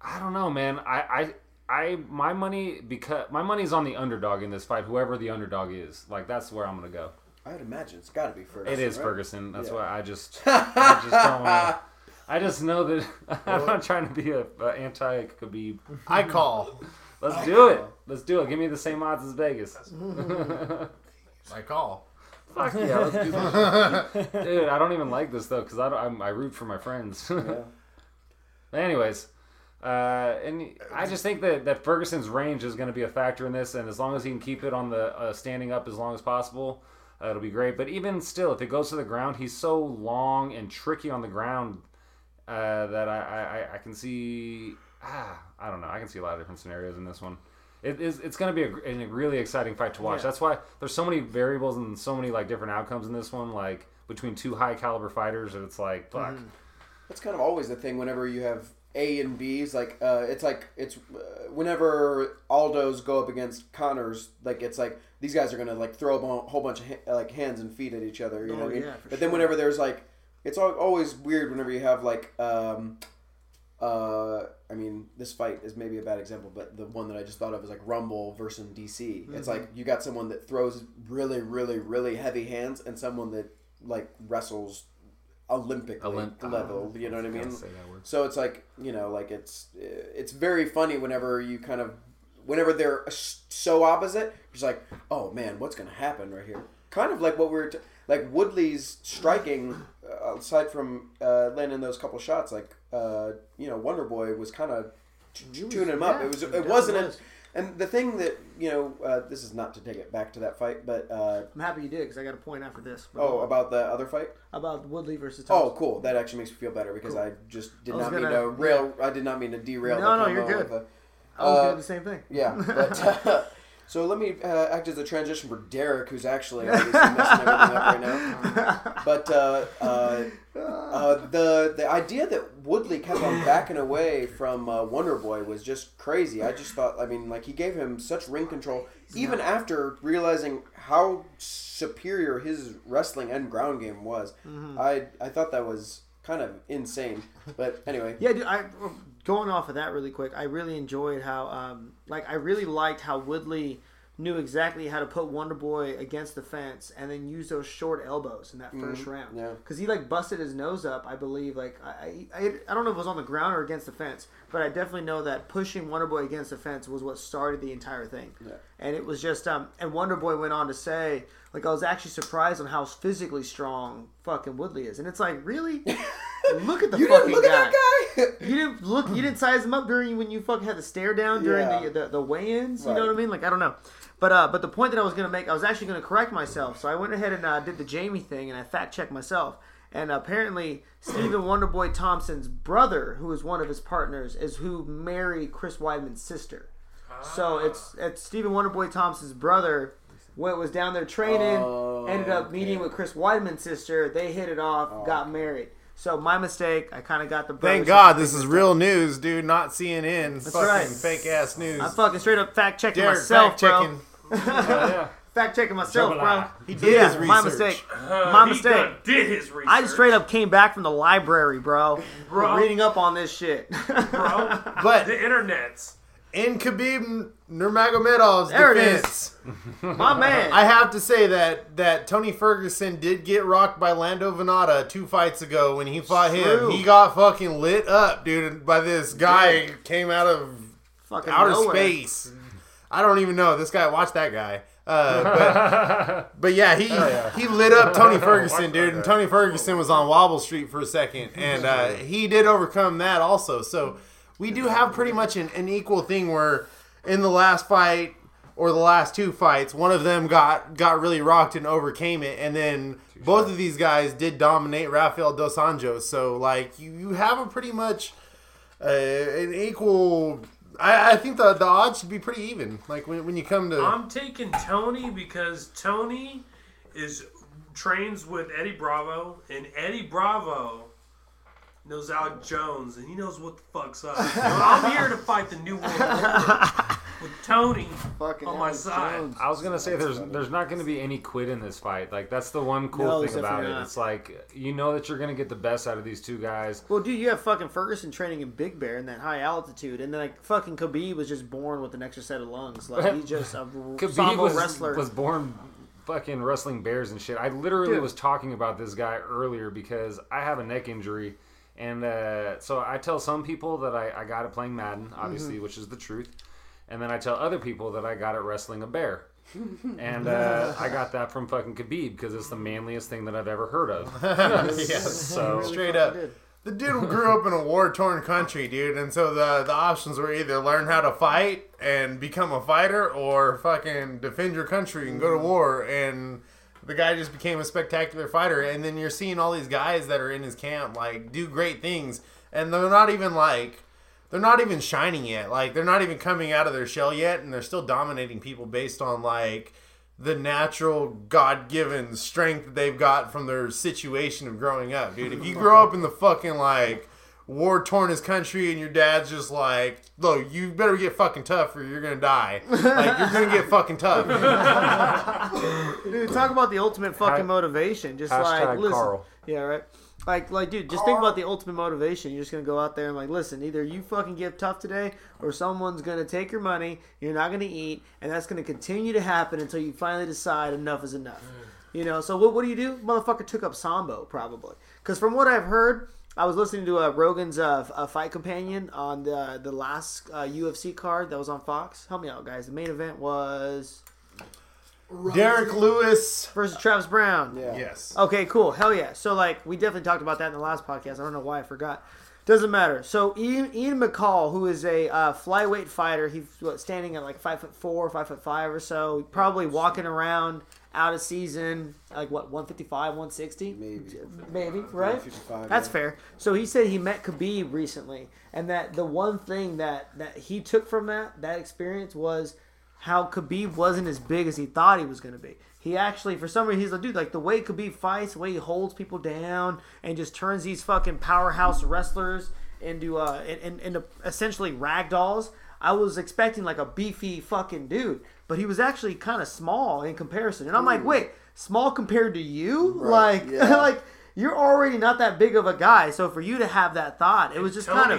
I don't know, man. I, I I my money because my money's on the underdog in this fight, whoever the underdog is. Like that's where I'm gonna go. I'd imagine it's got to be Ferguson. It is right? Ferguson. That's Yeah. why I just I just don't want. I just know that I'm not trying to be a, a anti Khabib. I call. Let's do it. Let's do it. Give me the same odds as Vegas. I call. Fuck yeah, let's do this. Dude, I don't even like this though because I don't, I root for my friends. Yeah. Anyways, uh, and I just think that, that Ferguson's range is going to be a factor in this, and as long as he can keep it on the uh, standing up as long as possible, uh, it'll be great. But even still, if it goes to the ground, he's so long and tricky on the ground uh, that I, I, I can see. Ah, I don't know. I can see a lot of different scenarios in this one. It is. It's going to be a, a really exciting fight to watch. Yeah. That's why there's so many variables and so many like different outcomes in this one. Like between two high caliber fighters, it's like fuck. That's kind of always the thing whenever you have A and B's. Like, uh, it's like it's uh, whenever Aldo's go up against Conors, like it's like these guys are gonna like throw a whole bunch of ha- like hands and feet at each other. You know Oh, what I mean? yeah, for but then whenever there's like, it's always weird whenever you have like. Um, uh, I mean, this fight is maybe a bad example, but the one that I just thought of is like Rumble versus DC. It's like you got someone that throws really, really, really heavy hands, and someone that like wrestles Olympic Olymp- level. You know what I mean? Gotta say that word. So it's like you know, like it's it's very funny whenever you kind of whenever they're so opposite. Just like, oh man, what's gonna happen right here? Kind of like what we were t- like Woodley's striking. Aside from uh, landing those couple shots, like uh, you know, Wonder Boy was kind of tuning him up. It was it wasn't. was. and the thing that you know, uh, this is not to take it back to that fight, but uh, I'm happy you did because I got a point after this. Oh, about the other fight. about Woodley versus Oh, cool. That actually makes me feel better because Cool. I just did I not mean gonna- to rail. I did not mean to derail. No, the no, you're good. a- I was uh, gonna do the same thing. Yeah, but so let me uh, act as a transition for Derek, who's actually obviously messing everything up right now. But uh, uh, uh, the the idea that Woodley kept on backing away from uh, Wonder Boy was just crazy. I just thought, I mean, like he gave him such ring control, even after realizing how superior his wrestling and ground game was. Mm-hmm. I I thought that was kind of insane. But anyway, Yeah, dude. I going off of that really quick. I really enjoyed how, um, like, I really liked how Woodley knew exactly how to put Wonder Boy against the fence and then use those short elbows in that 1st round. Mm-hmm. yeah. because he like busted his nose up. I believe. Like, I, I, I don't know if it was on the ground or against the fence, but I definitely know that pushing Wonder Boy against the fence was what started the entire thing. Yeah. And it was just, um, and Wonder Boy went on to say, like, I was actually surprised on how physically strong fucking Woodley is, and it's like, really. Look at the you fucking didn't look guy. at that guy. You didn't look. You didn't size him up during when you fucking had the stare down during Yeah. the, the the weigh-ins. You know what I mean? Like I don't know, but uh, but the point that I was gonna make, I was actually gonna correct myself. So I went ahead and uh, did the Jamie thing, and I fact checked myself. And apparently, Stephen Wonderboy Thompson's brother, who is one of his partners, is who married Chris Weidman's sister. So it's it's Stephen Wonderboy Thompson's brother. What was down there training, Oh, ended up okay. meeting with Chris Weidman's sister. They hit it off, got married. So my mistake. I kind of got the. Thank God this is real news, dude, not CNN. fucking right. fake ass news. I'm fucking straight up fact checking myself, fact bro. checking. Oh, yeah. Fact checking myself, bro. He did Yeah, his my mistake. Uh, My he mistake. done did his research. I just straight up came back from the library, bro. Bro. Reading up on this shit. bro. But the internet's. In Khabib Nurmagomedov's There it is. defense, My man. I have to say that that Tony Ferguson did get rocked by Lando Vannata two fights ago when he fought him. He got fucking lit up, dude, by this guy who came out of fucking outer nowhere. space. I don't even know this guy. Watch that guy. Uh, but, but yeah, he he lit up Tony Ferguson, dude, and. Tony Ferguson was on Wobble Street for a second, and uh, he did overcome that also. So we do have pretty much an, an equal thing where in the last fight or the last two fights, one of them got got really rocked and overcame it, and then both of these guys did dominate Rafael dos Anjos. So like you, you have a pretty much uh, an equal. I, I think the the odds should be pretty even. Like when, when you come to I'm taking Tony because Tony is trains with Eddie Bravo, and Eddie Bravo knows Alex Jones, and he knows what the fuck's up. You I'm here to fight the new world order. with Tony Fucking on my Alex side. Jones. I was gonna say there's there's not gonna be any quit in this fight. Like that's the one cool No, thing about it. not. It's like you know that you're gonna get the best out of these two guys. Well, dude, you have fucking Ferguson training in Big Bear in that high altitude, and then like fucking Khabib was just born with an extra set of lungs. Like he's just a Khabib was, wrestler. was born fucking wrestling bears and shit. I literally Dude. was talking about this guy earlier because I have a neck injury. And uh, so I tell some people that I, I got it playing Madden, obviously, Mm-hmm. which is the truth. And then I tell other people that I got it wrestling a bear. and uh, I got that from fucking Khabib because it's the manliest thing that I've ever heard of. yes. So Straight up. did. The dude grew up in a war torn country, dude, and so the the options were either learn how to fight and become a fighter or fucking defend your country and go to war and the guy just became a spectacular fighter and then you're seeing all these guys that are in his camp like do great things and they're not even like they're not even shining yet. Like they're not even coming out of their shell yet and they're still dominating people based on like the natural God-given strength that they've got from their situation of growing up, dude. If you grow up in the fucking like war-tornest country and your dad's just like, "Look, you better get fucking tough or you're gonna die." Like you're gonna get fucking tough. Dude, talk about the ultimate fucking motivation. Just hashtag like listen, Carl. yeah, right. Like, like, dude, just think about the ultimate motivation. You're just gonna go out there and like, listen, either you fucking get tough today, or someone's gonna take your money. You're not gonna eat, and that's gonna continue to happen until you finally decide enough is enough. Mm. You know. So what? What do you do? Motherfucker took up sambo probably. Because from what I've heard, I was listening to uh, Rogan's uh, uh, fight companion on the the last uh, UFC card that was on Fox. Help me out, guys. The main event was Derrick Lewis. versus Travis Browne. Yeah. Yes. Okay, cool. Hell yeah. So like we definitely talked about that in the last podcast. I don't know why I forgot. Doesn't matter. So Ian, Ian McCall, who is a uh, flyweight fighter, he's what, standing at like five foot four, five foot five or so, probably walking around out of season, like what, one fifty five, one sixty, Maybe. maybe, right? That's yeah. fair. So he said he met Khabib recently, and that the one thing that that he took from that that experience was how Khabib wasn't as big as he thought he was going to be. He actually, for some reason, he's like, dude, like the way Khabib fights, the way he holds people down, and just turns these fucking powerhouse wrestlers into uh, in, in, into essentially ragdolls. I was expecting like a beefy fucking dude, but he was actually kind of small in comparison. And I'm like, wait, small compared to you? Right, Like, yeah. like you're already not that big of a guy. So for you to have that thought, it was just kind of.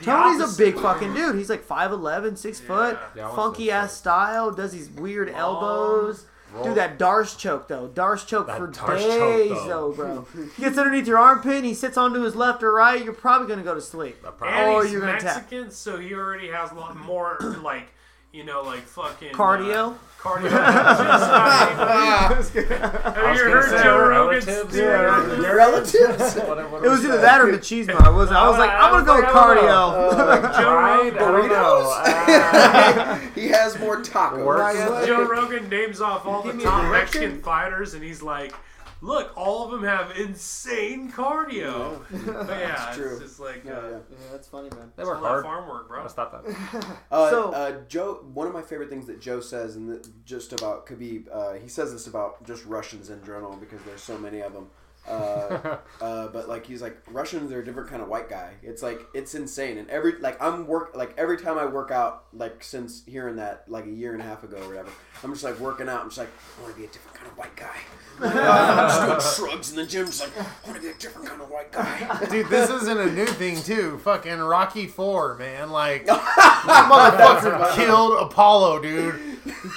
Tony's a big fucking dude. He's like 5'11", 6 foot, Yeah, I funky ass style, does these weird elbows. Dude, that Darce choke though. Darce choke That for Darce days choke, though. though, bro. he gets underneath your armpit and he sits onto his left or right, you're probably gonna go to sleep. And Or he's you're gonna tap. Mexican, so he already has a lot more like you know, like fucking Cardio? Uh, cardio. Have you heard say Joe Rogan's relatives. theory? Your relatives? It was either that or machismo. I was I was like, I'm gonna go with I was like, cardio. Joe Rogan, don't. Uh, he has more tacos. Work. Joe Rogan names off all the top Mexican fighters, and he's like, "Look, all of them have insane cardio." But yeah, That's true. it's just like Yeah, uh, yeah. Yeah, that's funny, man. they it's work all hard. farm work, bro. I stop that. Uh, So- uh, Joe, one of my favorite things that Joe says, and just about Khabib, uh, he says this about just Russians in general because there's so many of them. Uh, uh, but like he's like Russians are a different kind of white guy. It's like it's insane, and every like I'm work like every time I work out like since hearing that like a year and a half ago or whatever, I'm just like working out. I'm just like I want to be a different kind of white guy. I'm just doing shrugs in the gym, just like I want to be a different kind of white guy. Dude, this isn't a new thing too. Fucking Rocky Four, man. Like motherfucker killed Apollo, dude.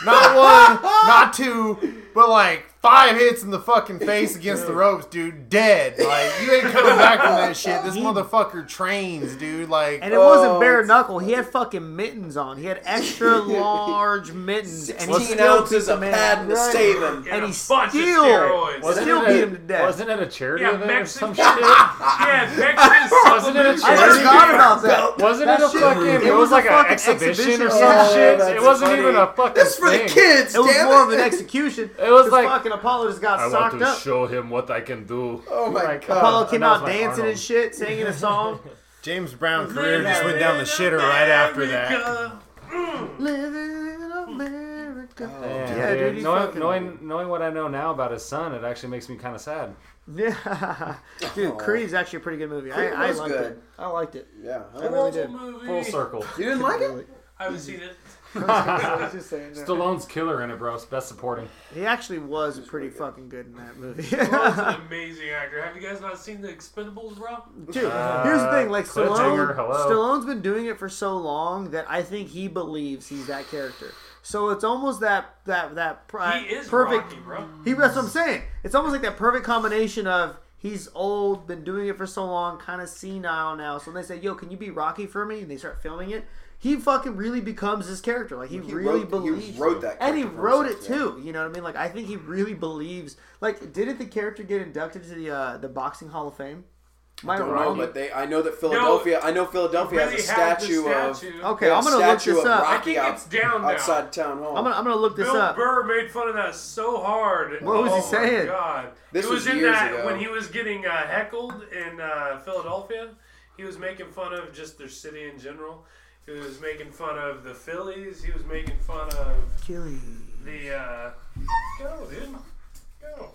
Not one, not two, but like five hits in the fucking face against the ropes, dude. Dead. Like you ain't coming back from that shit. This motherfucker trains, dude. Like And it wasn't Oh, bare knuckle. He had fucking mittens on. He had extra large mittens, and he Sixteen still ounces beat of the man. padding to Right. save him. And a he bunch still- of steroids. Wasn't Wasn't Still it beat a- him to death. Wasn't it a charity Yeah, event or some shit? yeah, Mexican Wasn't it a I charity? forgot about that. Wasn't That it a shit- fucking? it It, was was a like an fucking exhibition, or some Oh, shit. that's It wasn't funny. even a fucking. This for the kids. It was more of an execution. It was like- fucking Apollo just got socked up. I want to show him what I can do. Oh my Like, god. Apollo came that was out dancing Arnold. and shit, singing a song. James Brown career just went down the shitter right after that. Mm. Living in America. Yeah, Yeah, dude, he knowing, knowing knowing what I know now about his son, it actually makes me kind of sad. Yeah, dude, Oh. Creed's actually a pretty good movie. Creed I, I was liked good. it. I liked it. Yeah. I really did. Movie. Full circle. You didn't like it? I haven't seen it. I was just saying that. Stallone's killer in it, bro. It's best supporting. He actually was pretty fucking good in that movie. Stallone's an amazing actor. Have you guys not seen The Expendables, bro? Dude, Uh, here's the thing: like Cliffhanger, Stallone, hello. Stallone's been doing it for so long that I think he believes he's that character. So it's almost that that that pri- He is perfect. Rocky, bro. He that's what I'm saying. It's almost like that perfect combination of he's old, been doing it for so long, kind of senile now. So when they say, "Yo, can you be Rocky for me?" and they start filming it, he fucking really becomes his character. Like he, He really wrote- he wrote that and he character for wrote it himself, too. You know what I mean? Like I think he really believes. Like, didn't the character get inducted to the uh, the boxing Hall of Fame? Am I I don't know, but they. I know that Philadelphia. I know Philadelphia Really has a had the statue of. Okay, I'm gonna look statue this of up. I think it's down now. outside town hall. I'm gonna I'm gonna look this Bill up. Burr made fun of that so hard. What was he oh saying? My God. This it was, was in years that ago. when he was getting uh, heckled in uh, Philadelphia. He was making fun of just their city in general. He was making fun of the Phillies. He was making fun of the. Uh, go, dude. Go.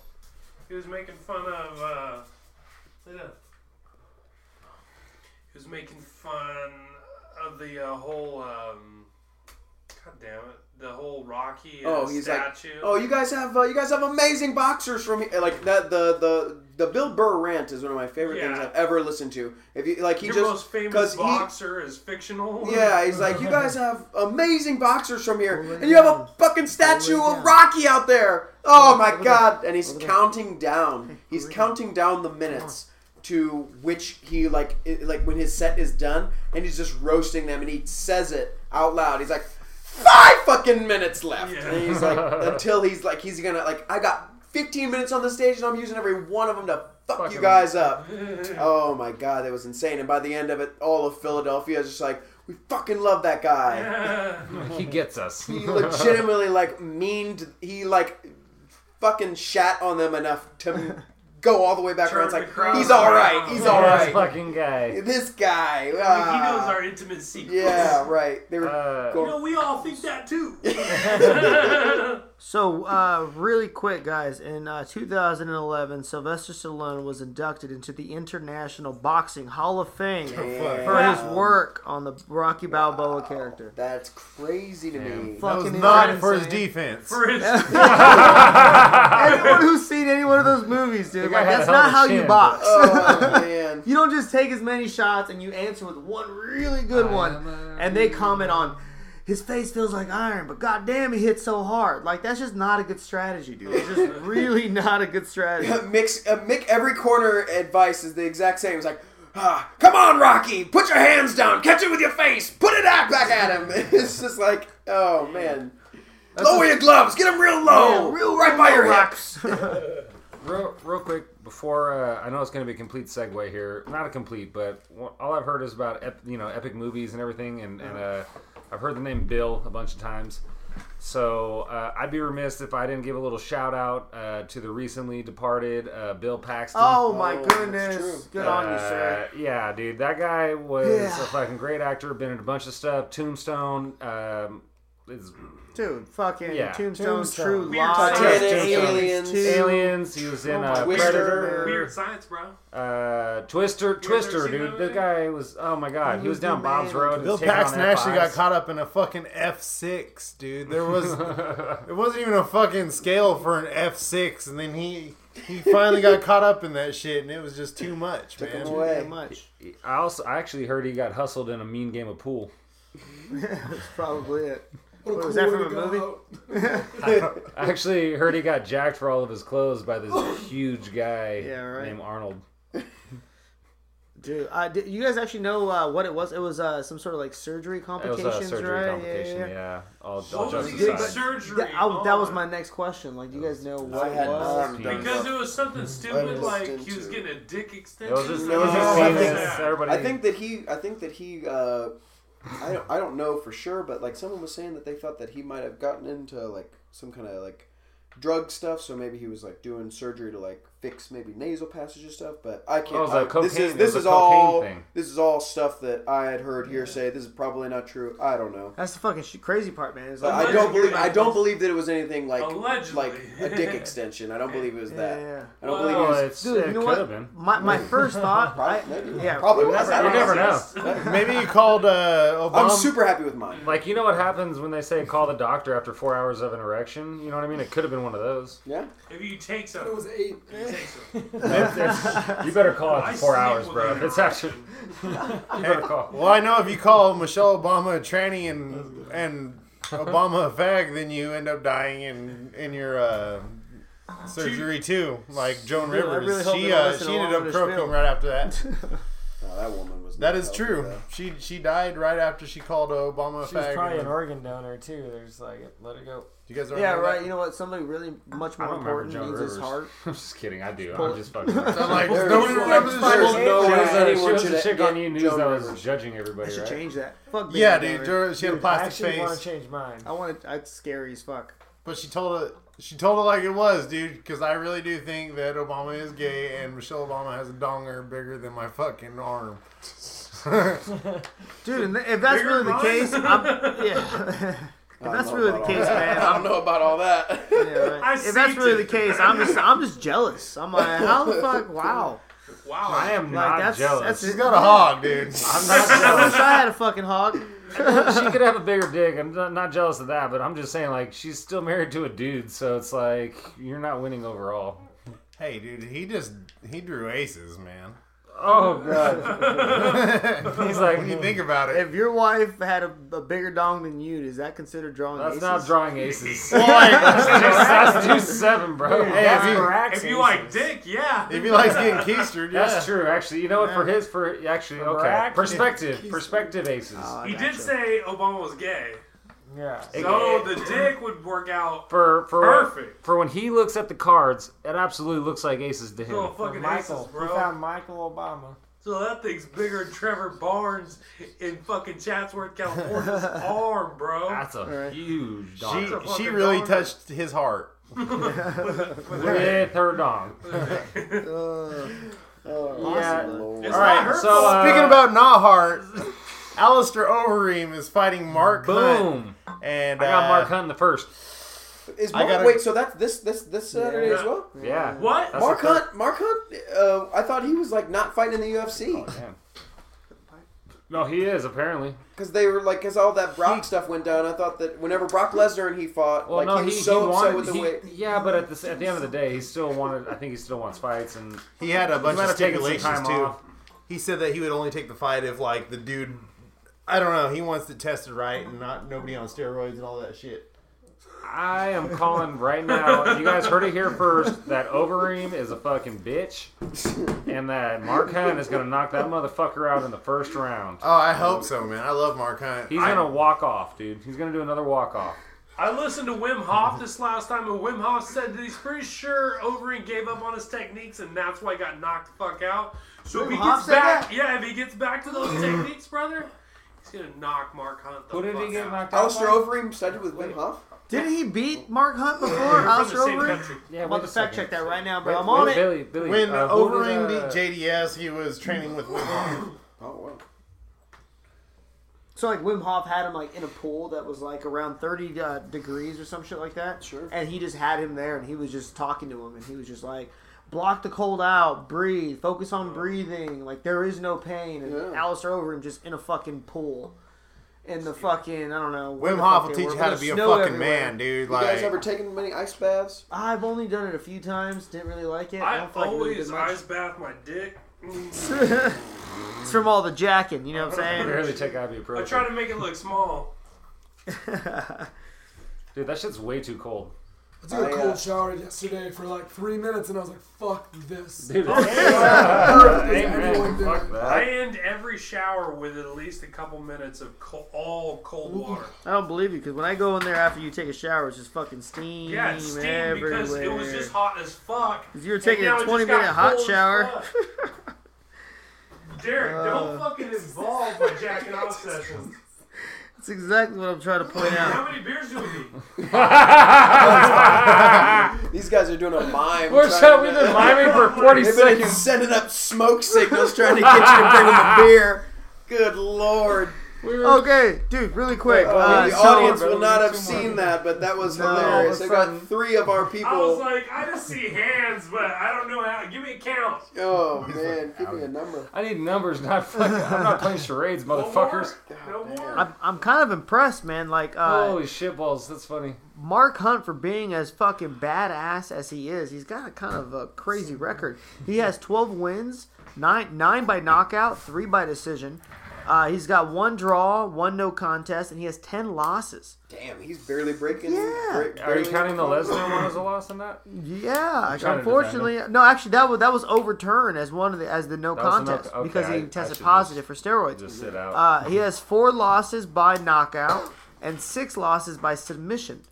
He was making fun of. Uh. He was making fun of the uh, whole. Um, God damn it! The whole Rocky Oh, he's like, statue. oh, you guys have uh, you guys have amazing boxers from here. Like that, the the the Bill Burr rant is one of my favorite things I've ever listened to. If you like, he Your just most famous 'cause he- boxer is fictional. Yeah, he's like, you guys have amazing boxers from here, and you have a fucking statue of Rocky out there. Oh my god! And he's counting down. He's counting down the minutes to which he like it, like when his set is done, and he's just roasting them, and he says it out loud. He's like, five fucking minutes left, Yeah. and he's like, until he's like, he's gonna like, I got 15 minutes on the stage, and I'm using every one of them to fuck Fuck you him. guys up. Oh my god, that was insane. And by the end of it, all of Philadelphia is just like, we fucking love that guy. He gets us. He legitimately like meaned. He like fucking shat on them enough to go all the way back around. It's like the crowd he's all right. He's all right. This fucking guy. This guy. he ah. knows our intimate secrets. Yeah, right. They were Uh, You going. know, we all think that too. So, uh, really quick, guys. In uh, 2011, Sylvester Stallone was inducted into the International Boxing Hall of Fame for his work on the Rocky Balboa character. That's crazy to me. That was Fucking not insane. for his defense. For his, Anyone who's seen any one of those movies, dude, like, that's not of a how you chin. box. Oh man. You don't just take as many shots and you answer with one really good one, and they comment on his face feels like iron, but goddamn, he hits so hard. Like that's just not a good strategy, dude. It's just really not a good strategy. Mix, uh, Mick, every corner advice is the exact same. It's like, ah, come on, Rocky, put your hands down, catch it with your face, put it out back at him. It's just like, oh man, lower your gloves, get them real low, Yeah, real- right real by your hips. Real, real quick before uh, I know it's going to be a complete segue here. Not a complete, but all I've heard is about ep- you know epic movies and everything, and, and uh, I've heard the name Bill a bunch of times. So uh, I'd be remiss if I didn't give a little shout out uh, to the recently departed uh, Bill Paxton. Oh my Oh, goodness! true. Good on you, sir. Uh, Yeah, dude, that guy was Yeah. a fucking great actor. Been in a bunch of stuff. Tombstone. Um, is Dude, fucking Yeah. Tombstone, Tombstone. True Weird Lies, Titanic, Aliens, Aliens. too. Aliens. He was in Oh my uh, Twister. Predator. weird science, bro. Uh, Twister, Twister, dude. that The guy was. Oh my god, he, He was was down the Bob's. Road. Bill taking Paxton actually got caught up in a fucking F six, dude. There was it wasn't even a fucking scale for an F six, and then he he finally got caught up in that shit, and it was just too much, Took him man. away. Very much. I also, I actually heard he got hustled in a mean game of pool. That's probably it. What a Was cool that way from a movie? out. I actually heard he got jacked for all of his clothes by this huge guy Yeah, right. named Arnold. Dude, uh, did you guys actually know uh, what it was? It was uh, some sort of like surgery It was complications, a surgery right? complication. Yeah, Yeah, yeah. all, all What was jokes he Did- getting but- aside. surgery? That, I- that was on? my next question. Like, do you guys know what I it had was? not Because it was something stupid, looked like he was it. getting a dick extension. It was just, it was just I penis. think- Everybody. I think that he. I think that he. Uh, I don't. I don't know for sure, but like someone was saying that they thought that he might have gotten into like some kind of like drug stuff. So maybe he was like doing surgery to like fix maybe nasal passage and stuff. But I can't. Oh, it was a I- cocaine- this is this is all thing. this is all stuff that I had heard hearsay. This is probably not true. I don't know. That's the fucking sh- crazy part, man. Like, I don't believe I don't believe that it was anything like Allegedly. like a dick extension. I don't believe it was that. Yeah. I don't Well, believe it was. it's, Dude, it you know could what? have been. My, my first thought, I, maybe. yeah, Probably you was. never- You never know. know. Maybe you called uh, Obama. I'm super happy with mine. Like you know what happens when they say call the doctor after four hours of an erection? You know what I mean? It could have been one of those. Yeah. If you take some, It was eight. you take some. It's- it's- you better call after I four hours, bro. It's actually you better call. Well, I know if you call Michelle Obama a tranny and and Obama a fag, then you end up dying in in your uh, surgery too, like Joan Dude, I Rivers. really hope she don't uh, listen she to ended all up of this croaking spiel. right after that. No, that woman was. that not is healthy, true. though. She she died right after she called Obama a She was fag. probably and- an organ donor too. There's like, let her go. You guys yeah, right. that? You know what? Somebody really much more important Joan needs his heart. I'm just kidding. I do. Pull- I'm just fucking. I'm like, There nobody is- remembers There's this no shit. way She was, uh, anyone she was should a chick get on E! News Joan that was Rivers. judging I should right? change that. Fuck. Yeah, dude. Joe- She had a Dude, I actually want to change mine. I want it. It's scary as fuck. but she told it. She told it like it was, dude. Because I really do think that Obama is gay, and Michelle Obama has a donger bigger than my fucking arm. Dude, if that's Bigger really the case, I'm, yeah. If that's really the case, that. man, I don't know about all that. yeah, right. If that's really it. the case, I'm just, I'm just jealous. I'm like, how the fuck? Wow. Wow. I am Like, not that's- jealous. that's- She's got a hog, dude. I'm not I wish I had a fucking hog. she could have a bigger dick. I'm not, not jealous of that, but I'm just saying, like, she's still married to a dude, so it's like you're not winning overall. Hey, dude, he just he drew aces, man. Oh god, He's like, when you think about it, If your wife had a, a bigger dong than you, is that considered drawing that's aces? not drawing aces. well, like, that's two seven, bro. Hey, if you- If you like dick, yeah. if he likes getting keistered, yeah. That's true. Actually, you know what? For his, for actually, okay, perspective, perspective aces. Oh, He gotcha. did say Obama was gay, Yeah. so the dick would work out. For for Perfect. for when he looks at the cards, it absolutely looks like aces to him. So For fucking Michael. aces, We found Michael Obama. So that thing's bigger than Trevor Barnes in fucking Chatsworth, California's arm, bro. That's a Right. huge Dog. She a she really dong. touched his heart. with her dong. Oh, Yeah. Lord. It's All not her so, fault. uh, Speaking about not heart, Alistair Overeem is fighting Mark Hunt, Boom! And I got uh, Mark Hunt in the first. Is I Mark, gotta- wait, so that's this this this Saturday Yeah. as well? Yeah. What? That's Mark Hunt, Mark Hunt. Uh, I thought he was like not fighting in the UFC Oh. No, he is apparently. because they were like, because all that Brock stuff went down. I thought that whenever Brock Lesnar and he fought, Well, like no, he he, was so he upset wanted. with the he- way. yeah, but at the at the end of the day, he still wanted. I think he still wants fights, and he had a he bunch might of have taken some stipulations time too. off. He said that he would only take the fight if like the dude, I don't know, he wants to test it right and not nobody on steroids and all that shit. I am calling right now. You guys heard it here first. That Overeem is a fucking bitch, and that Mark Hunt is gonna knock that motherfucker out in the first round. Oh, I hope so, man. I love Mark Hunt. He's gonna walk off, dude. He's gonna do another walk off. I listened to Wim Hof this last time, and Wim Hof said that he's pretty sure Overeem gave up on his techniques, and that's why he got knocked the fuck out. So if he Hof gets back, that? yeah, if he gets back to those techniques, brother, he's gonna knock Mark Hunt the Who did fuck he get out. knocked out? Alistair by? Overeem studied with Wim Hof. Didn't he beat Mark Hunt before? They're from the Alistair same Overeem? country. Yeah, I'm about wait to fact second. check that right now, bro. Wait, I'm on wait, it. Billy, Billy, when uh, who Overeem uh, beat JDS, he was training with Wim Hof. Oh wow. So like Wim Hof had him like in a pool that was like around 30 uh, degrees or some shit like that. Sure. And he just had him there, and he was just talking to him, and he was just like, "Block the cold out, breathe, focus on breathing. Like there is no pain." And Yeah. Alistair Overeem just in a fucking pool, in the fucking I don't know. Wim Hof will teach you how to be a fucking everywhere. man, dude. Like you Like, guys ever taken many ice baths? I've only done it a few times. Didn't really like it. I, I don't feel really always did ice bath my dick. It's from all the jacking. You know what I'm saying? Barely take I ibuprofen. try to make it look small. Dude, that shit's way too cold. I took a I, uh, cold shower yesterday for like three minutes, and I was like, "Fuck this." Dude, Does Amen. Fuck it? I that. end every shower with at least a couple minutes of co- all cold water. I don't believe you because when I go in there after you take a shower, it's just fucking steam Yeah, it's steam everywhere. because it was just hot as fuck. If you were taking a twenty-minute hot shower. Derek, Uh. don't fucking involve my jacking off sessions. That's exactly what I'm trying to point out. How out. many beers do we need? These guys are doing a mime. We're trying so to- we've been miming for 40 They've been seconds. sending up smoke signals trying to get you to bring them a beer. Good lord. Okay, dude, really quick. Uh, Uh, the so- audience will not have seen more. that, but that was No, hilarious. all I got three of our people. I was like, I just see hands, but I don't know how. Give me a count. Oh man, give me a number. I need numbers, not fucking. I'm not playing charades, motherfuckers. No more. I'm, I'm kind of impressed, man. Like, uh, Holy shitballs, that's funny. Mark Hunt for being as fucking badass as he is. He's got a kind of a crazy record. He has 12 wins, nine nine by knockout, three by decision. Uh, he's got one draw, one no contest, and he has 10 losses. Damn, he's barely breaking. Yeah. break- Are you counting the breaking- Lesnar one as a loss in that? Yeah, trying unfortunately, no. Actually, that was that was overturned as one of the as the no That was a no- contest okay, because he I tested should positive for steroids. Just sit out. Uh, he has four losses by knockout and six losses by submission.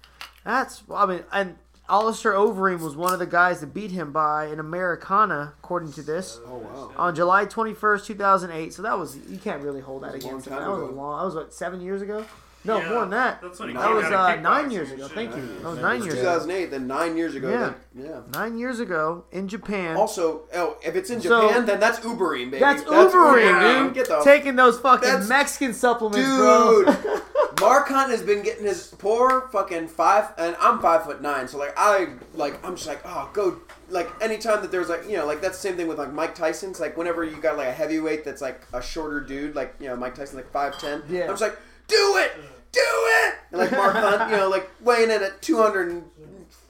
That's well, I mean, and Alistair Overeem was one of the guys that beat him by an Americana, according to this, Oh wow. on July twenty first, two thousand eight. So that was you can't really hold that That was a long against him. time That was a long. That was what seven years ago. No, Yeah, more than that. That's when he That That was uh, nine years ago. Thank you. That was nine It was years ago. 2008, then nine years ago. Yeah. then- yeah. Nine years ago in Japan. Also, oh, if it's in So- Japan, then that's Ubering, baby. That's Ubering, Ubering, dude. Get the Taking those fucking That's- Mexican supplements, bro. Mark Hunt has been getting his poor fucking five, and I'm five foot nine, so like I like I'm just like oh go like anytime that there's like you know like that's the same thing with like Mike Tyson's like whenever you got like a heavyweight that's like a shorter dude like you know Mike Tyson like five ten Yeah. I'm just like do it do it and like Mark Hunt you know like weighing in at two hundred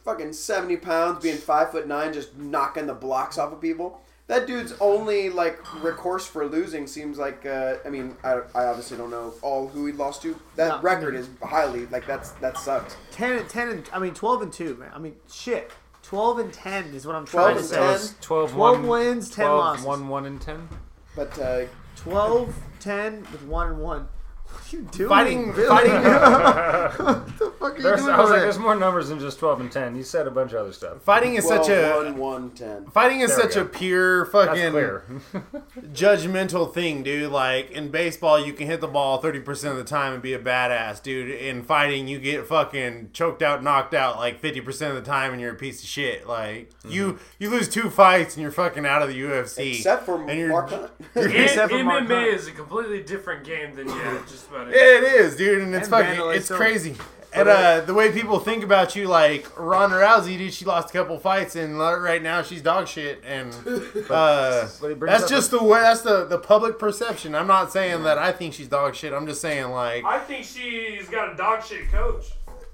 fucking seventy pounds being five foot nine just knocking the blocks off of people. That dude's only like recourse for losing seems like. Uh, I mean, I, I obviously don't know all who he lost to. That No. record is highly like that's that sucks. 10 and 10 and I mean 12 and 2, man. I mean shit. 12 and 10 is what I'm trying to say. 10. It's 12, 12 one- wins, 10 12, losses. 1, 1, and 10. But uh, 12 10 with 1 and 1. What are you doing? Fighting, Billy? fighting, what the fuck are you There's, doing I was like, there's more numbers than just 12 and 10. You said a bunch of other stuff. fighting is 12, such a 1, 1, 10. fighting is There we such go. a pure That's fucking clear. judgmental thing, dude. Like in baseball, you can hit the ball thirty percent of the time and be a badass, dude. In fighting, you get fucking choked out, knocked out like fifty percent of the time, and you're a piece of shit. Like you, mm-hmm. you lose two fights and you're fucking out of the UFC. Except for and you're, Mark Hunt. Except for Mark MMA Hunt. is a completely different game than yeah, just about it. It is, dude, and it's And fucking, Vandalay it's still. crazy. And uh, the way people think about you, like Ronda Rousey, dude, she lost a couple fights, and right now she's dog shit. And uh, But he brings that's up just the way. That's the the public perception. I'm not saying that I think she's dog shit. I'm just saying, like, I think she's got a dog shit coach.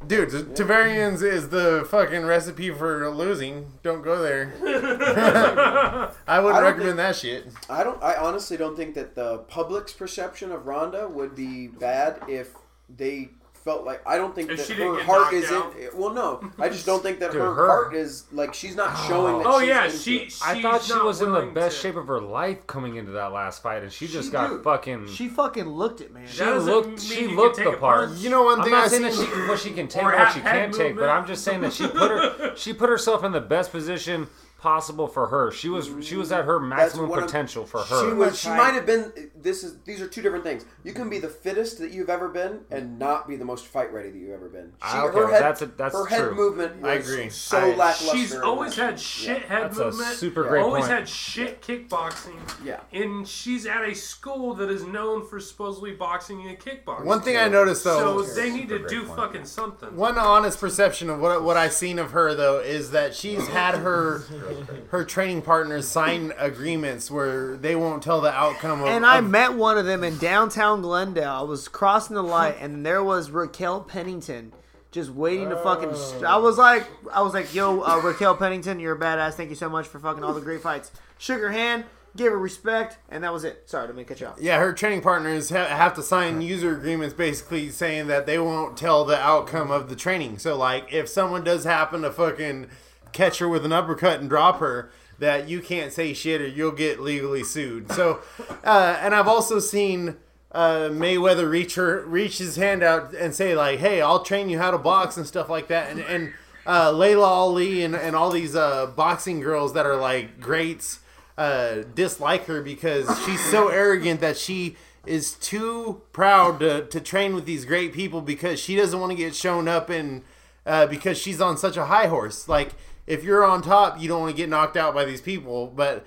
Dude, T- Tarverdyan's is the fucking recipe for losing. Don't go there. I wouldn't I don't recommend that shit. I don't. I honestly don't think that the public's perception of Ronda would be bad if they felt like. I don't think If that she didn't her get heart knocked is out. in. Well, no, I just don't think that Dude, her, her- heart is like she's not oh. showing that. Oh she's yeah, into she. it. I thought she not was in the willing best to- shape of her life coming into that last fight, and she just She- got dude, fucking. She fucking looked it, man. she That doesn't looked. mean She can looked take the it part. first. You know, one I'm thing not I saying seen. that she what she can take Or or what she have head can't take, but movement. I'm just saying that she put her she put herself in the best position possible for her. She was she was at her maximum what I'm- potential for She her. was. She might have been. This is. These are two different things. You can be the fittest that you've ever been, and not be the most fight ready that you've ever been. She, okay, her head, that's a- that's her head true. movement. Was I agree. So I- lackluster. She's always that. had shit head That's a movement. super great Always point. had shit kickboxing. Yeah. And she's at a school that is known for supposedly boxing and kickboxing. One thing I noticed though. So they need to do point. fucking something. One honest perception of what what I've seen of her though is that she's had her her training partners sign agreements where they won't tell the outcome of. And I of- met one of them in downtown Glendale. I was crossing the light, and there was Raquel Pennington just waiting to fucking. st- I was like, I was like, "Yo, uh, Raquel Pennington, you're a badass. Thank you so much for fucking all the great fights." Shook her hand, gave her respect, and that was it. Sorry, let me cut you off. yeah, her training partners ha- have to sign user agreements, basically saying that they won't tell the outcome of the training. So, like, if someone does happen to fucking catch her with an uppercut and drop her, that you can't say shit or you'll get legally sued. So, uh, and I've also seen uh, Mayweather reach her, reach his hand out and say like, "Hey, I'll train you how to box and stuff like that." And and uh, Laila Ali and, and all these uh, boxing girls that are like greats uh, dislike her because she's so arrogant that she is too proud to, to train with these great people because she doesn't want to get shown up and uh, because she's on such a high horse. Like if you're on top, you don't want to get knocked out by these people, but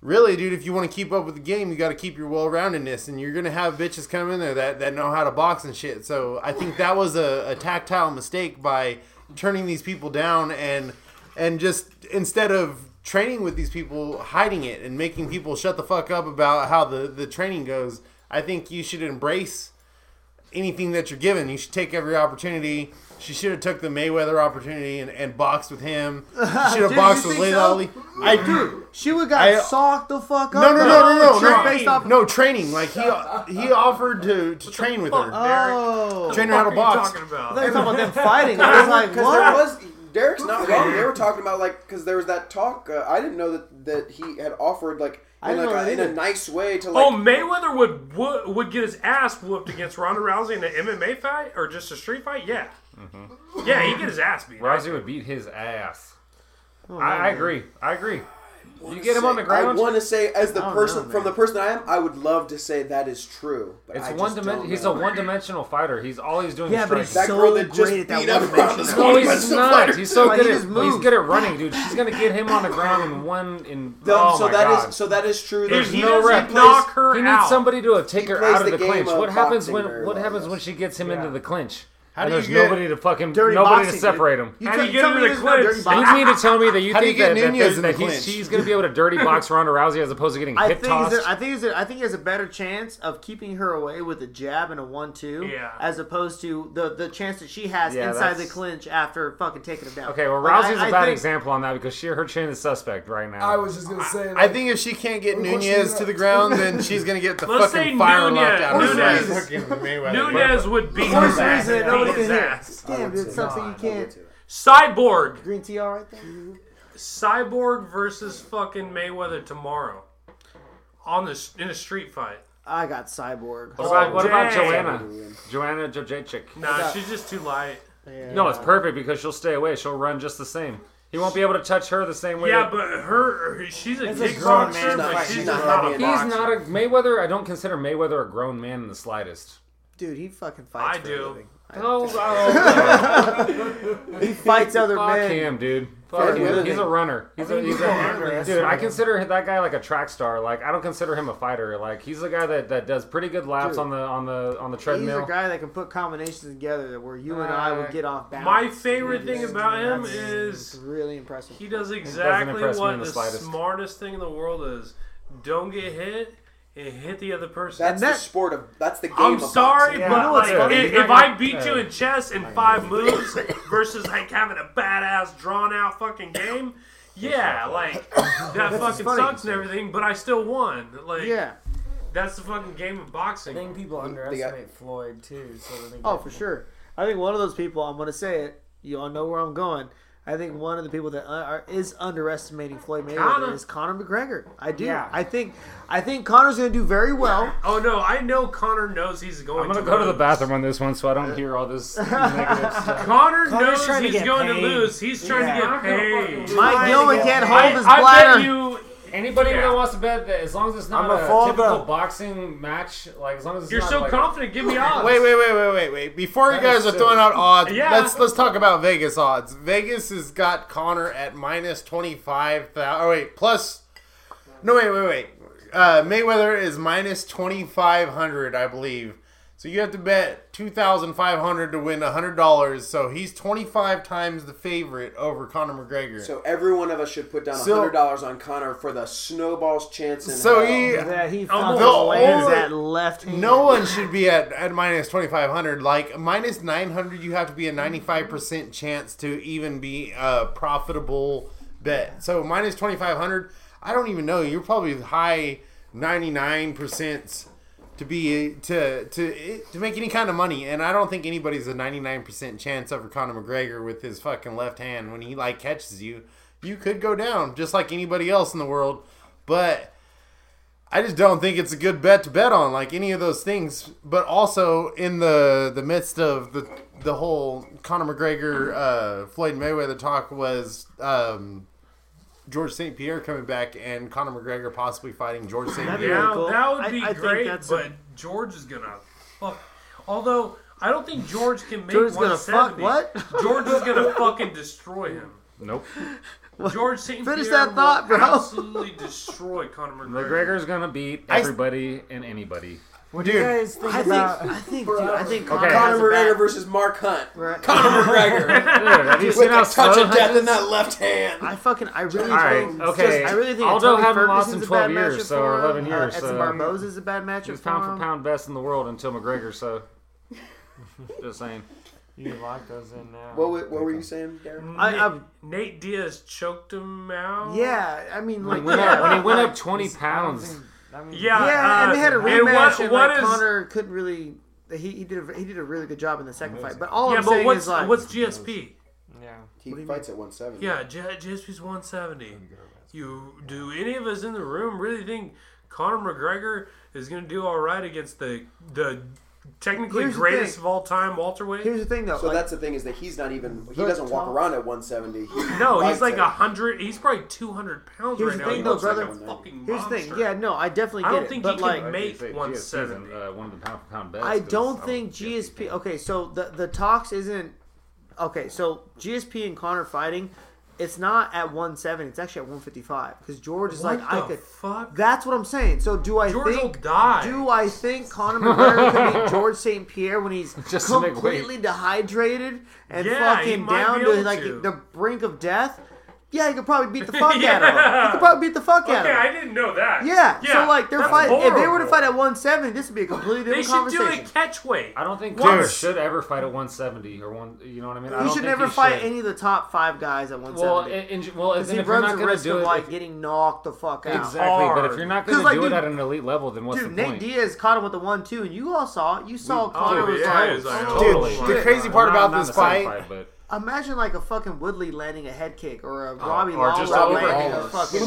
really, dude, if you want to keep up with the game, you got to keep your well-roundedness, and you're gonna have bitches come in there that, that know how to box and shit. So I think that was a, a tactile mistake by turning these people down and and just instead of training with these people, hiding it and making people shut the fuck up about how the the training goes. I think you should embrace anything that you're given. You should take every opportunity. She should have took the Mayweather opportunity and, and boxed with him. She should have Dude, boxed you with think Layla so? Ali. I do. She would got I- socked the fuck up. No, no, no, no, no, Just no. Based off. No training. Like he he offered to, to train with her. Oh, Train her how to What are you box. talking I about? thought you were talking about them fighting. I was like, Because there what? was Derek's not wrong. They were talking about like because there was that talk. Uh, I didn't know that that he had offered like I in didn't like know a, in a either. nice way to like. Oh, Mayweather would, would would get his ass whooped against Ronda Rousey in an MMA fight or just a street fight. Yeah, Mm-hmm. yeah, he'd get his ass beat. Rousey would beat his ass. Oh, I, I agree. I agree. You get him on the ground. I want to say, as the person know, from the person I am, I would love to say that is true. But It's I one just dimension. He's a one-dimensional fighter. He's all he's doing. Yeah, is but he's. That so girl that just great at that beat up one Ronda dimension. Rousey. No, he's Dimensional not. fighter. He's so Like, good he at just he's moves. good at running, dude. She's gonna get him on the ground in one in. The- oh so my that is god. so that is true. There's he no doesn't knock her he needs somebody to uh, take her out of the the clinch. What happens when what happens when she gets him into the clinch? How and do you there's get nobody to fucking Dirty nobody to separate dude. him. You How do you get tell him me to the there's no dirty clinch? boxing. You mean to tell me that you How think you that, that, that, that he's, she's going to be able to dirty box Ronda Rousey as opposed to getting I hip think he's tossed? a, I think he's a, I think he has a better chance of keeping her away with a jab and a one-two, Yeah. as opposed to the the chance that she has Yeah, inside the clinch after fucking taking him down. okay, well, Like, Rousey's I- a I bad think- example on that because she her chin is suspect right now. I was just gonna say. I think if she can't get Nunes to the ground, then she's gonna get the fucking fire Nunes- knocked out of her. Nunes- by. Nunes would beat For his some ass. reason, nobody Beat can his ass. Damn, dude, it's something you can't. Cyborg, Green tea all right there. Cyborg versus fucking Mayweather tomorrow on the in a street fight. I got cyborg. what oh, about, what about. Joanna? Joanna Jojacek. Nah, got- she's just too light. Yeah. No, it's perfect because she'll stay away. She'll run just the same. He won't be able to touch her the same way. Yeah, that- but her, her she's a It's a grown kickboxer, man but fight. she's She's not, not a heavy boxer. he's not a Mayweather. I don't consider Mayweather a grown man in the slightest. Dude, he fucking fights. I for a do. living. Oh, oh He fights other fuck men. him, dude. Fuck Yeah, him. He's a runner. He's a, think he's people a underestimate dude. I consider that guy like a track star. Like I don't consider him a fighter. Like he's a guy that, that does pretty good laps Dude. on the on the on the treadmill. He's a guy that can put combinations together that where you and I would uh, get off balance. My favorite thing It's- about him is really impressive. he does exactly what the the smartest thing in the world is: don't get hit and hit the other person. That's And the sport of. That's the game. I'm of sorry, boxing. You but like, funny? if, if I not- beat you in chess in five moves versus like having a badass drawn out fucking game, yeah, like that fucking funny. sucks and everything, but I still won. Like Yeah. that's the fucking game of boxing. I think people underestimate Floyd too. So they think Oh, for sure. I think one of those people. I'm going to say it. You all know where I'm going. I think one of the people that uh, are, is underestimating Floyd Mayweather Conor. is Conor McGregor. I do. Yeah. I think. I think Conor's going to do very well. Oh no, I know Conor knows he's going. To I'm gonna to go to the bathroom on this one so I don't hear all this negative stuff. Conor Conor's knows he's get going to lose. He's trying Yeah. to get paid. Mike Gilman can't hold I, his I bladder. bet you. Anybody Yeah. that wants to bet that as long as it's not I'm a a typical up. boxing match, like as long as it's You're not so like confident. Give me odds. Wait, wait, wait, wait, wait, wait. Before you guys are silly. throwing out odds, Yeah. let's let's talk about Vegas odds. Vegas has got Conor at minus twenty five thousand. Oh wait, plus. No wait, wait, wait. Uh, Mayweather is minus twenty five hundred, I believe. So you have to bet two thousand five hundred to win hundred dollars. So he's twenty five times the favorite over Conor McGregor. So every one of us should put down So- hundred dollars on Conor for the snowball's chance. In So hell. he- That he Almost. fucking lands only- that left hand. No one should be at, at minus 2,500. Like, minus 900, you have to be a 95% chance to even be a profitable bet. So, minus 2,500, I don't even know. You're probably high 99% to be to to to make any kind of money. And I don't think anybody's a 99% chance over Conor McGregor with his fucking left hand. When he like catches you you could go down just like anybody else in the world. But I just don't think it's a good bet to bet on, like any of those things. But also in the the midst of the the whole Conor McGregor uh, Floyd Mayweather talk was um, George St. Pierre coming back and Conor McGregor possibly fighting George St. Pierre. Yeah, cool. that would be I think great, that's a- but George is gonna fuck. Although I don't think George can make George's gonna 170. fuck what? George is gonna fucking destroy him. Nope. George St. Finish Pierre that thought, will bro. absolutely destroy Conor McGregor. McGregor's gonna beat I- everybody and anybody. What do you Dude, guys think I think. I think, dude, I think Okay. Conor, has Conor McGregor bad- versus Mark Hunt. Right. Conor McGregor Dude, have you with seen how a touch of death Hunt in that left hand. I fucking, I really All right, think. okay. I really think Aldo Tony hadn't lost in 12 bad years, so for him. 11 years, Uh, Edson so- Barboza's a bad matchup He was for pound him. for pound best in the world until McGregor. So, just saying. You can lock those in now. What, wa- what were you saying, Darren? I- Nate, I'm- Nate Diaz choked him out. Yeah, I mean, like, he yeah, when he went up 20 I don't pounds, think- I mean, Yeah, Yeah, uh, and they had a and rematch, what- and, what like, is- Conor couldn't really. He, he did a, he did a really good job in the second fight, but all Yeah, I'm but saying what's is like, what's GSP? yeah. He fights at 170. Yeah, G- GSP's 170. You do any of us in the room really think Conor McGregor is going to do all right against the the technically Here's the greatest thing. of all time Walter welterweight? here's the thing though. So like, that's the thing is that he's not even. He But doesn't walk Tom- around at 170. He no, he's fights like at- a hundred. He's probably 200 pounds Here's right the now. thing he though, looks like brother. a fucking here's the thing. Yeah, no, I definitely I get don't it, think but he like, can make say 170. isn't, uh, one of the pound for pound best. I don't I think GSP. Okay, so the the talks isn't. Okay, so GSP and Conor fighting, it's not at 170. It's actually at 155 because George is what like the I could. fuck? That's what I'm saying. So do I George will think? die. Do I think Conor McGregor could beat George St. Pierre when he's Just to make completely dehydrated and Yeah, he fucking might down be to able like to. the brink of death? Yeah, you could probably beat the fuck out of him. You could probably beat the fuck out of him. Okay, I didn't know that. Yeah, so like they're fighting. If they were to fight at 170, this would be a completely different conversation. they different should do a catch weight. I don't think Dude. Conor should ever fight at 170 or one. You know what I mean? I He don't should think never he fight should. any of the top five guys at Well, 170. in, in, well, Because then he if you're runs not the gonna risk of like if- getting knocked the fuck out. exactly. But if you're not gonna like, do dude- it at an elite level, then what's Dude, the Nate point? Diaz caught him with the one two, and you all saw it. You saw Conor oh, was yeah, like, he was like, oh, Dude, the crazy part about this fight, but Imagine like a fucking Woodley landing a head kick or a Robbie or Lawler just landing overhand. a fucking.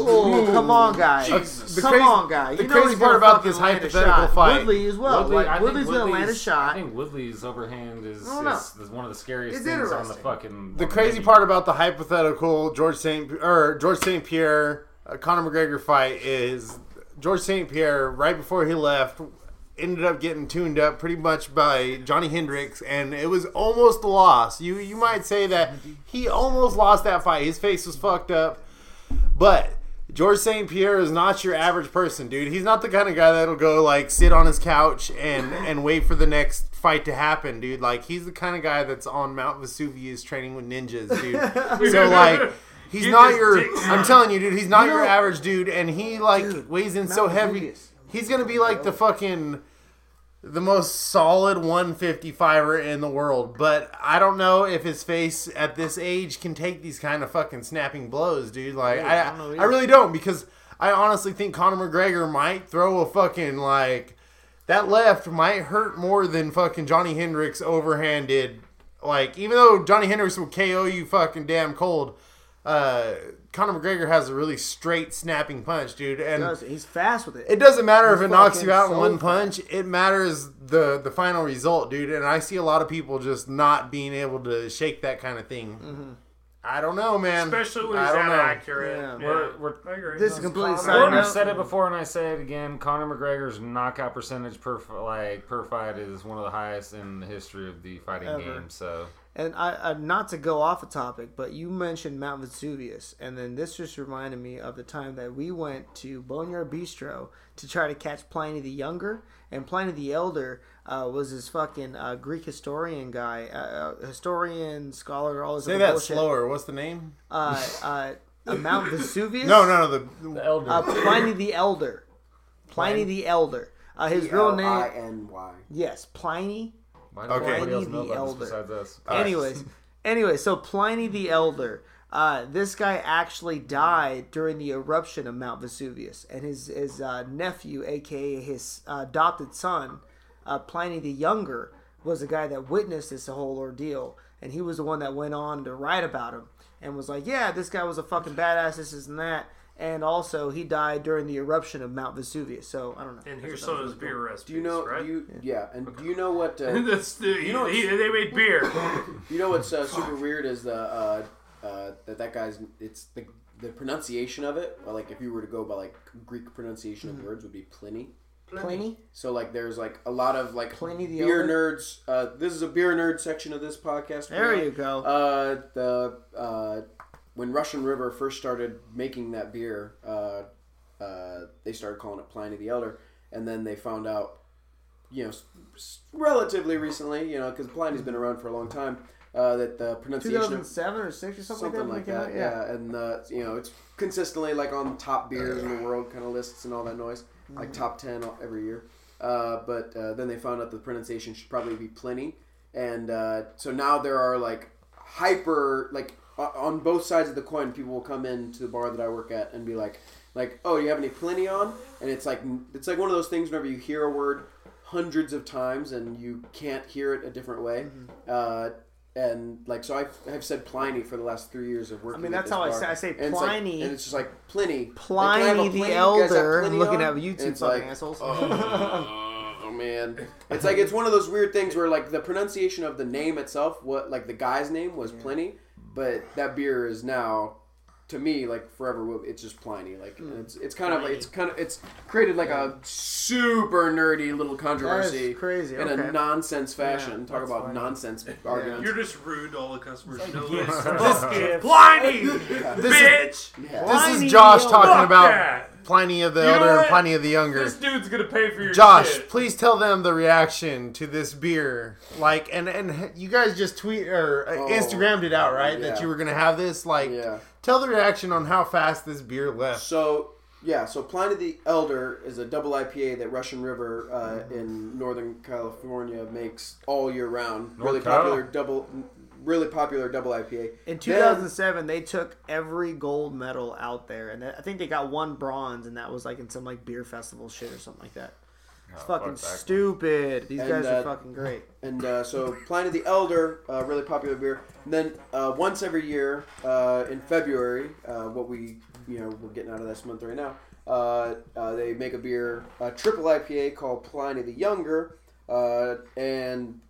Oh, come on, guy. The come crazy- on, guy. the You know crazy he's part gonna about fucking this land a hypothetical shot. fight- Woodley as well. Woodley, I like think Woodley's gonna land a Woodley's- shot. I think Woodley's overhand is, I don't know. is, is one of the scariest It's things on the interesting. fucking. The crazy menu. part about the hypothetical George St. or George St. Pierre uh, Conor McGregor fight is George St. Pierre right before he left ended up getting tuned up pretty much by Johny Hendricks and it was almost a loss. You you might say that he almost lost that fight. His face was fucked up. But George St. Pierre is not your average person, dude. He's not the kind of guy that'll go like sit on his couch and and wait for the next fight to happen, dude. Like he's the kind of guy that's on Mount Vesuvius training with ninjas, dude. so like he's Get not your I'm telling you, dude, he's not You your average dude and he like Dude, weighs in Mount so heavy. Vesuvius. He's going to be like the fucking the most solid 155er in the world, but I don't know if his face at this age can take these kind of fucking snapping blows, dude. Like I I, I, really don't because I honestly think Conor McGregor might throw a fucking like that left might hurt more than fucking Johny Hendricks overhanded. Like even though Johny Hendricks will KO you fucking damn cold, uh, Conor McGregor has a really straight snapping punch, dude, and. Does- He's fast with it. It doesn't matter if it knocks you out in so one punch. It matters the the final result, dude. And I see a lot of people just not being able to shake that kind of thing. Mm-hmm. I don't know, man. Especially when I he's don't that know. accurate. Yeah. Yeah, We're- we're- I agree. This is completely side I've said it before and I say it again. Conor McGregor's knockout percentage per like per fight is one of the highest in the history of the fighting Ever. game. So And I, uh, not to go off a topic, but you mentioned Mount Vesuvius, and then this just reminded me of the time that we went to Boneyard Bistro to try to catch Pliny the Younger, and Pliny the Elder uh, was this fucking uh, Greek historian guy, uh, uh, historian, scholar, all this Say other that bullshit. slower. What's the name? Uh, uh, uh, Mount Vesuvius. No, no, no. The the elder. Uh, Pliny the Elder. Pliny the Elder. Uh, his real name. L-I-N-Y. Yes, Pliny Why Okay. nobody else Pliny know the about Elder. this besides us? Anyways, anyway, so Pliny the Elder, uh, this guy actually died during the eruption of Mount Vesuvius, and his his uh, nephew, aka his uh, adopted son, uh, Pliny the Younger, was the guy that witnessed this whole ordeal, and he was the one that went on to write about him and was like, "Yeah, this guy was a fucking badass, this, this, and that." And also, he died during the eruption of Mount Vesuvius. So I don't know. and here's some of was his beer recipes, Do you know? right? Do you, yeah, and do you know what? Uh, That's the, You know he, they made beer. you know what's uh, super weird is the uh, uh, that that guy's. It's the the pronunciation of it, or like if you were to go by like Greek pronunciation Mm-hmm. of words, would be Pliny. Pliny. So like there's like a lot of like Pliny the beer Elder? nerds. Uh, this is a beer nerd section of this podcast. There you go. Uh, the uh, when Russian River first started making that beer, uh, uh, they started calling it Pliny the Elder, and then they found out, you know, s- s- relatively recently, you know, because Pliny's been around for a long time, uh, that the pronunciation of 2007 or six or something, something like that. that. when it? Yeah, and uh, you know it's consistently like on top beers in the world kind of lists and all that noise, like top ten every year. Uh, but uh, then they found out the pronunciation should probably be Pliny, and uh, so now there are like hyper like on both sides of the coin. People will come in to the bar that I work at and be like, like, oh, you have any Pliny on? And it's like it's like one of those things whenever you hear a word hundreds of times and you can't hear it a different way. Uh, and like so, I've, I've said Pliny for the last three years of working. I mean, at that's this how I say- I say And it's like- Pliny. and it's just like Pliny. Like, Pliny can I have a the Pliny? You guys have Elder. Pliny I'm looking on? at YouTube And it's fucking like, assholes. Oh man, it's like it's one of those weird things where like the pronunciation of the name itself, what like the guy's name was Pliny, but that beer is now, to me, like forever. It's just Pliny. Like and it's it's kind of like it's kind of it's created like a super nerdy little controversy crazy, in okay. a nonsense fashion. Yeah, Talk about funny. nonsense arguments. You're just rude to all the customers. You know Gifts. this. Gifts. Pliny, This is, bitch. Yeah. this Pliny is Josh talking about that. Pliny of the You Elder and what? Pliny of the Younger. This dude's gonna pay for your Josh, shit. please tell them the reaction to this beer. Like, and and you guys just tweet or uh, Oh, Instagrammed it out, right? That you were gonna have this. Like, Yeah. tell the reaction on how fast this beer left. So yeah, so Pliny of the Elder is a double IPA that Russian River uh, in Northern California makes all year round. really Cal. popular double, really popular double IPA. In Then- 2007, they took every gold medal out there, and I think they got one bronze, and that was like in some like beer festival shit or something like that. It's Oh, fucking fuck stupid. These And, guys uh, are fucking great. And uh, so Pliny the Elder, uh, really popular beer. And then uh, once every year uh, in February, uh, what we you know we're getting out of this month right now, uh, uh, they make a beer, a triple IPA called Pliny the Younger, uh, and.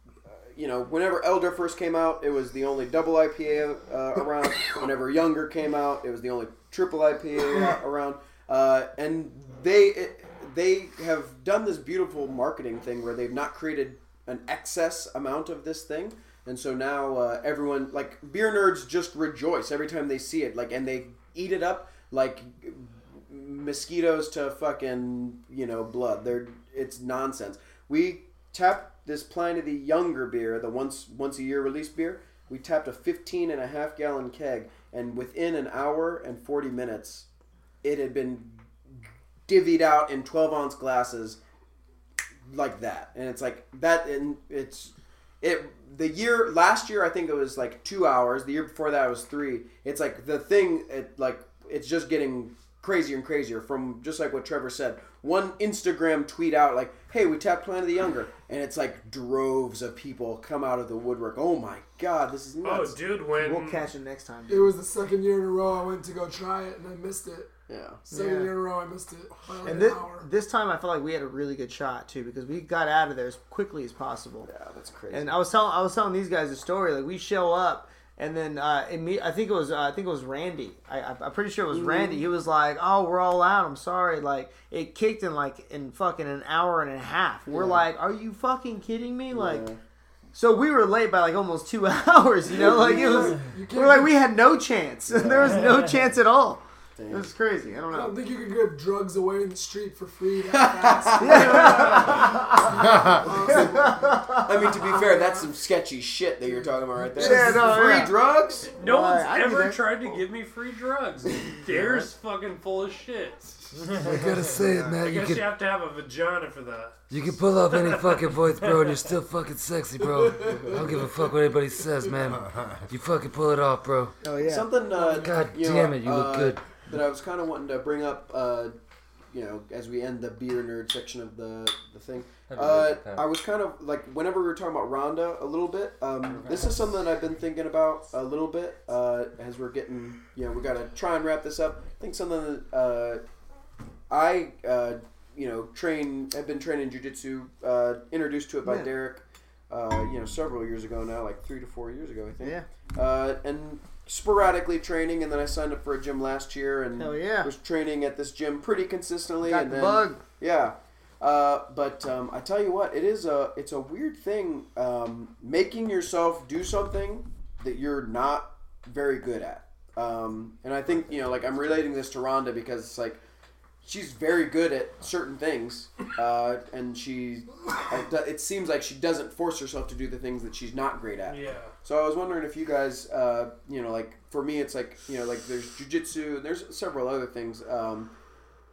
You know, whenever Elder first came out, it was the only double IPA uh, around. Whenever Younger came out, it was the only triple IPA around. Uh, and they it, they have done this beautiful marketing thing where they've not created an excess amount of this thing. And so now uh, everyone like beer nerds just rejoice every time they see it. Like and they eat it up like mosquitoes to fucking you know blood. They're it's nonsense. We tapped this Pliny the younger beer the once once a year release beer. We tapped a 15 and a half gallon keg and within an hour and 40 minutes it had been divvied out in 12 ounce glasses like that. And it's like that and it's it the year last year i think it was like two hours. The year before that was three. It's like the thing it like it's just getting crazier and crazier from just like what trevor said one instagram tweet out like hey we tapped Pliny of the younger and it's like droves of people come out of the woodwork oh my god this is Oh, dude, when We'll catch it next time. It was the second year in a row I went to go try it and I missed it. yeah Second Yeah. year in a row I missed it like And this, hour. this time, I felt like we had a really good shot too because we got out of there as quickly as possible. yeah that's crazy And I was telling I was telling these guys a story. Like we show up, and then uh, I think it was uh, I think it was Randy. I, I'm pretty sure it was Randy. He was like, "Oh, we're all out. I'm sorry." Like it kicked in like in fucking an hour and a half. We're Yeah. like, "Are you fucking kidding me?" Like. Yeah. So we were late by like almost two hours, you know. Like it was, we were like we had no chance. there was no chance at all. It Damn. was crazy. I don't know. I don't think you could give drugs away in the street for free that fast. I mean, to be fair, that's some sketchy shit that you're talking about right there. Yeah, no, Free yeah. drugs? no Well, one's I ever tried to give me free drugs. Dare's fucking full of shit. I gotta say it, I man. You guess you have to have a vagina for that. you can pull off any fucking voice, bro, and you're still fucking sexy, bro. I don't give a fuck what anybody says, man. You fucking pull it off, bro. Oh yeah. Something, uh, God you know, damn it, you uh, look good. That I was kind of wanting to bring up, uh, you know, as we end the beer nerd section of the, the thing. Uh, I was kind of like, whenever we were talking about Ronda a little bit, um, this is something that I've been thinking about a little bit uh, as we're getting, you know, we got to try and wrap this up. I think something that uh, I, uh, you know, train, have been training jujitsu, uh, introduced to it by Yeah. Derek. uh, you know, several years ago now, like three to four years ago, I think. Yeah. Uh, and sporadically training, and then I signed up for a gym last year, and Hell yeah. was training at this gym pretty consistently. Got and the then, bug. Yeah. Uh, but um, I tell you what, it is a it's a weird thing um, making yourself do something that you're not very good at. Um, and I think you know, like I'm relating this to Ronda because it's like she's very good at certain things, uh, and she it seems like she doesn't force herself to do the things that she's not great at. Yeah. So I was wondering if you guys, uh, you know, like for me, it's like you know, like there's jujitsu, and there's several other things um,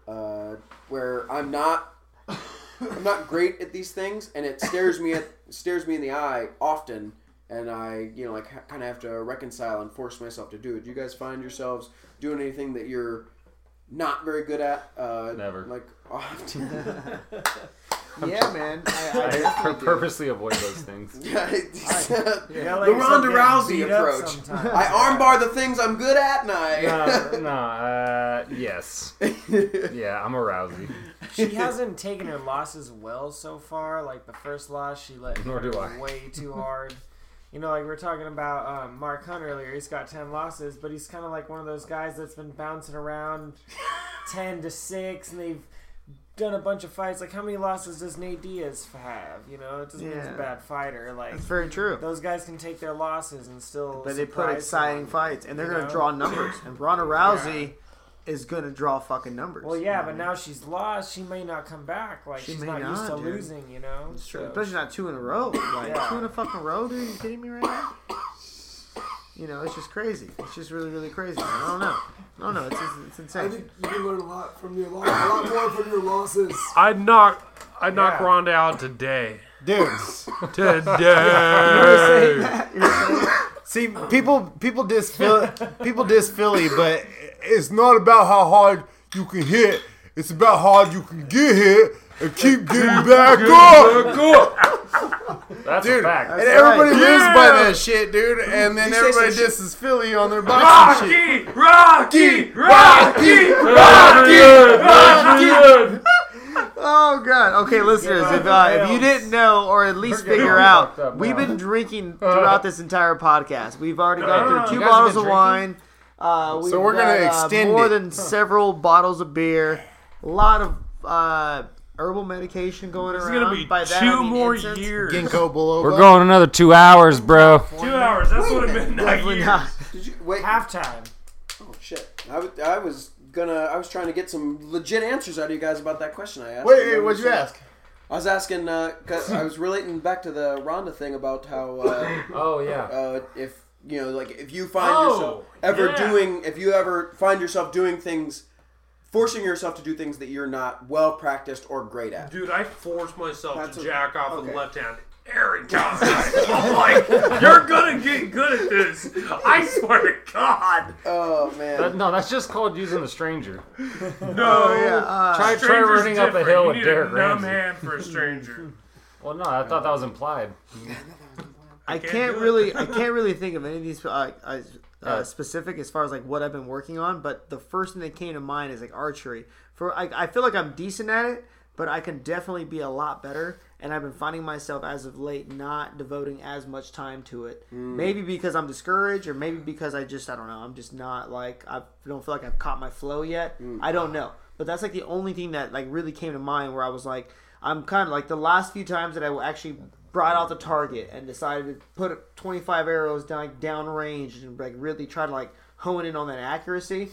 uh, where I'm not, I'm not great at these things, and it stares me at stares me in the eye often, and I, you know, like ha- kind of have to reconcile and force myself to do it. Do you guys find yourselves doing anything that you're not very good at? Uh, Never. Like often. Yeah, man. I, I I definitely do. purposely avoid those things. yeah, it's, Yeah, the Ronda Rousey approach. I armbar the things I'm good at, and I. no, no, uh, yes, yeah, I'm a Rousey. She hasn't taken her losses well so far. Like the first loss, she let Nor do I. way too hard. You know, like we are talking about um, Mark Hunt earlier. He's got ten losses, but he's kind of like one of those guys that's been bouncing around ten to six, and they've done a bunch of fights. Like how many losses does Nate Diaz have? You know, it doesn't mean he's a bad fighter. Like That's very true. those guys can take their losses and still. But they put exciting someone. fights, and they're going to draw numbers. And Ronda Rousey is going to draw fucking numbers. Well, yeah, but now she's lost. She may not come back. Like She she's may not, used to dude. losing. You know, It's true. So- Especially not two in a row. Like, Yeah. two in a fucking row, dude? Are you kidding me right now? You know, it's just crazy. It's just really, really crazy. I don't know. I don't. It's, it's, it's I think you can learn a lot from your loss, a lot more from your losses. I'd knock I'd knock Yeah. Ronda out today. dudes. Today. see, people people diss Philly, people diss Philly, but it's not about how hard you can hit. It's about how hard you can get hit and keep getting back up. That's Dude, a fact. and everybody right. lives by that shit, dude. And then You say everybody some shit- disses Philly on their boxing shit. Rocky, Rocky, Rocky, Rocky. Rocky. Oh god. Okay, listeners, if uh, if you didn't know or at least getting figure out, fucked up we've now. been drinking throughout this entire podcast. We've already gone no, no, through two you guys have bottles been of wine. Uh, we've So we're gonna got, uh, extend more it. than several bottles of beer. A lot of uh, herbal medication going It's around. gonna be By that, I two mean more incense. years. Ginkgo biloba. We're going another two hours, bro. Two hours. That's what it meant. Definitely years. not. Did you wait? halftime. Oh shit! I was, I was gonna. I was trying to get some legit answers out of you guys about that question I asked. Wait, wait, what'd you ask? I was asking. Uh, 'cause I was relating back to the Ronda thing about how uh, Oh yeah. uh, if you know, like if you find Oh, yourself ever yeah. doing, if you ever find yourself doing things, forcing yourself to do things that you're not well practiced or great at. Dude, I force myself That's to a- jack off with okay. the left hand every time. I'm like, you're gonna get good at this. I swear to God. Oh man. That- no, that's just called using a stranger. No. Yeah, uh, Try, try Stranger's running up a hill you with need Derek a numb Ramsey. hand for a stranger. Well, no, I thought that was implied. I can't can't really, I can't really think of any of these uh, Yeah. Uh, specific as far as like what I've been working on. But the first thing that came to mind is like archery. For I, I feel like I'm decent at it, but I can definitely be a lot better. And I've been finding myself as of late not devoting as much time to it. Maybe because I'm discouraged, or maybe because I just I don't know. I'm just not like I don't feel like I've caught my flow yet. I don't know. But that's like the only thing that like really came to mind where I was like, I'm kind of like the last few times that I will actually brought out the target and decided to put 25 arrows down down range and like really try to like hone in on that accuracy.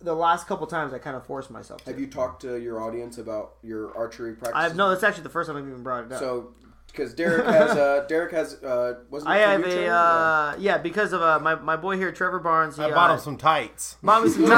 The last couple times I kind of forced myself. To. Have you talked to your audience about your archery practice? I've no, that's actually the first time I've even brought it up. So, because Derek has, uh, Derek has, uh, wasn't it I have a Trevor? uh, yeah because of uh, my my boy here Trevor Barnes. He, I bought uh, him some tights. bought me some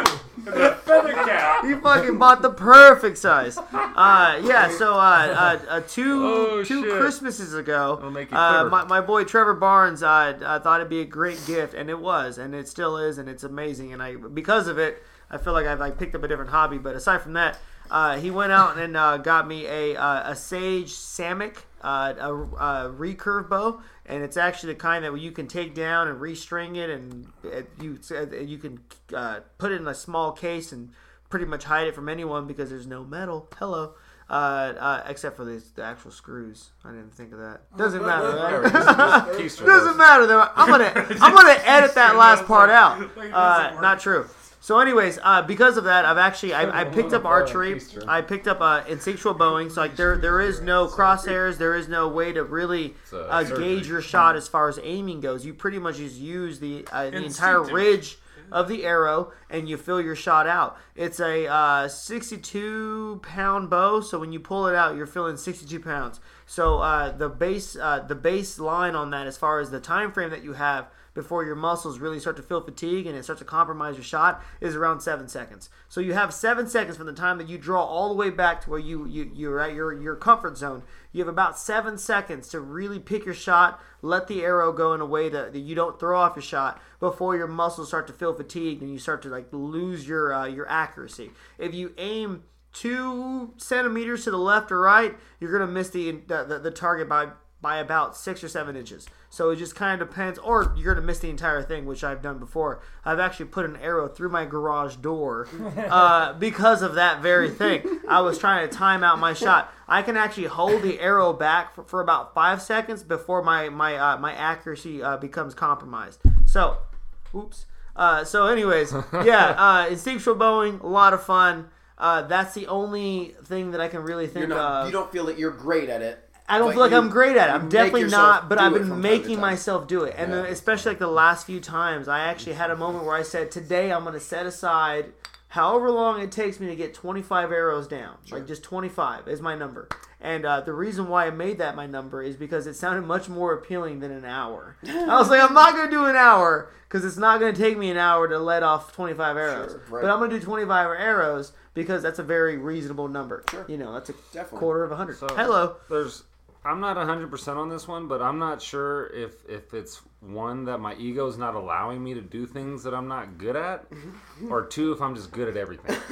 tights. Feather cap. he fucking bought the perfect size. Uh, yeah, so uh, uh, uh, two Oh, two shit. Christmases ago, It'll make you uh, my, my boy Trevor Barnes, uh, I thought it'd be a great gift, and it was, and it still is, and it's amazing. And I because of it, I feel like I've like, picked up a different hobby. But aside from that, uh, he went out and uh, got me a uh, a Sage Samick. Uh, a, a recurve bow, and it's actually the kind that you can take down and restring it, and it, you you can uh, put it in a small case and pretty much hide it from anyone because there's no metal. Hello. uh, uh, except for the, the actual screws. I didn't think of that. Doesn't matter. right? no, just- just keister Doesn't matter though. I'm gonna I'm gonna edit that last part out. Uh, not true. So, anyways, uh, because of that, I've actually I, I picked up archery. I picked up uh, instinctual bowing. So like there there is no crosshairs. There is no way to really uh, gauge your shot as far as aiming goes. You pretty much just use the uh, the entire ridge of the arrow and you fill your shot out. It's a uh, 62 pound bow, so when you pull it out, you're filling 62 pounds. So uh, the base uh, the base line on that, as far as the time frame that you have before your muscles really start to feel fatigue and it starts to compromise your shot, is around seven seconds. So you have seven seconds from the time that you draw all the way back to where you, you you're at your your comfort zone. You have about seven seconds to really pick your shot, let the arrow go in a way that, that you don't throw off your shot before your muscles start to feel fatigued and you start to like lose your uh, your accuracy. If you aim two centimeters to the left or right, you're gonna miss the the, the, the target by by about six or seven inches. So it just kind of depends, or you're gonna miss the entire thing, which I've done before. I've actually put an arrow through my garage door uh, because of that very thing. I was trying to time out my shot. I can actually hold the arrow back for, for about five seconds before my my uh, my accuracy uh, becomes compromised. So, oops. Uh, so, anyways, yeah, uh, instinctual bowing, a lot of fun. Uh, that's the only thing that I can really think not. of. you don't feel that you're great at it. I don't but feel like you- I'm great at it. I'm definitely not, but I've been from time to making myself do it. And Yeah. uh, especially like the last few times, I actually had a moment where I said, "Today I'm going to set aside however long it takes me to get 25 arrows down. Like just 25 is my number." And uh, the reason why I made that my number is because it sounded much more appealing than an hour. I was like, I'm not going to do an hour because it's not going to take me an hour to let off 25 arrows. Sure, right. But I'm going to do 25 arrows because that's a very reasonable number. Sure. You know, that's a Definitely. quarter of a hundred. So- Hello. There's I'm not 100% on this one, but I'm not sure if if it's one that my ego is not allowing me to do things that I'm not good at or two if I'm just good at everything.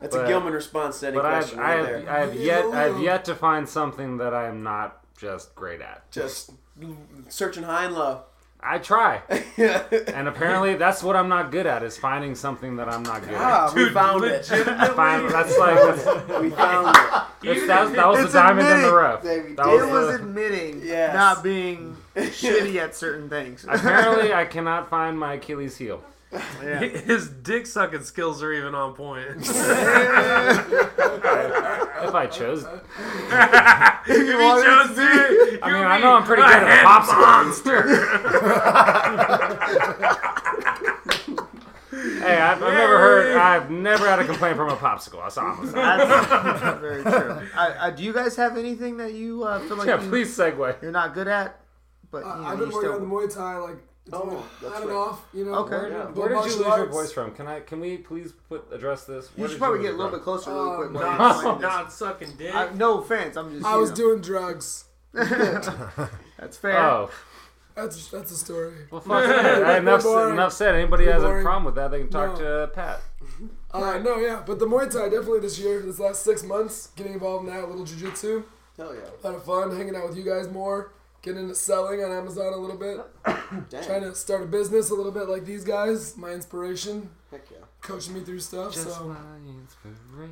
That's a But- Gilman response to any But I've question I right have, there. I have yet I have yet to find something that I am not just great at. Just searching high and low. I try. And apparently that's what I'm not good at is finding something that I'm not good ah, at. we found it. I find that's like that's, We found it. that's- that was, that was It's the diamond in the rough. that we It was was the- admitting Yes. not being shitty at certain things. apparently I cannot find my Achilles heel. Yeah. His dick sucking skills are even on point. If I chose. if you chose to, I mean, I know I'm pretty good at a popsicle. hey, I've, I've never heard. I've never had a complaint from a popsicle. That's all I'm gonna. That's very true. Uh, uh, do you guys have anything that you uh, feel like Yeah, you, please segue. you're not good at? But you Uh, know, I've you been working still... on the Muay Thai, like, it's Oh, been that's on and off, you know. Okay. Yeah. Where did you martial lose your voice from? Can I? Can we please put address this? You should probably lose get a little from? bit closer really Um, quick. while not, you're explaining this. not sucking dick. I, no offense, I'm just. I was know. doing drugs. That's fair. Oh, That's that's a story. well, fuck that. enough, boring. enough said. Anybody has a problem with that, they can talk No. to Pat. Uh, no, yeah, but the Muay Thai definitely this year, this last six months, getting involved in that, a little jujitsu, Hell yeah. a lot of fun, hanging out with you guys more, getting into selling on Amazon a little bit, trying to start a business a little bit like these guys, my inspiration, Heck yeah. coaching me through stuff. so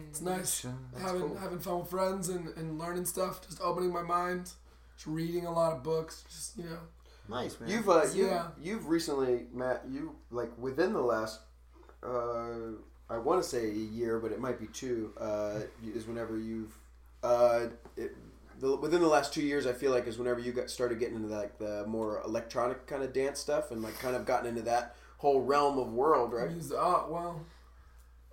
it's nice having cool. having fun with friends and, and learning stuff, just opening my mind, just reading a lot of books, just you know. Nice man. You've uh, you Yeah. you've recently Matt you like within the last uh, I want to say a year but it might be two uh, is whenever you've uh, it, the, within the last two years I feel like is whenever you got started getting into like the more electronic kind of dance stuff and like kind of gotten into that whole realm of world right Music, oh uh, well,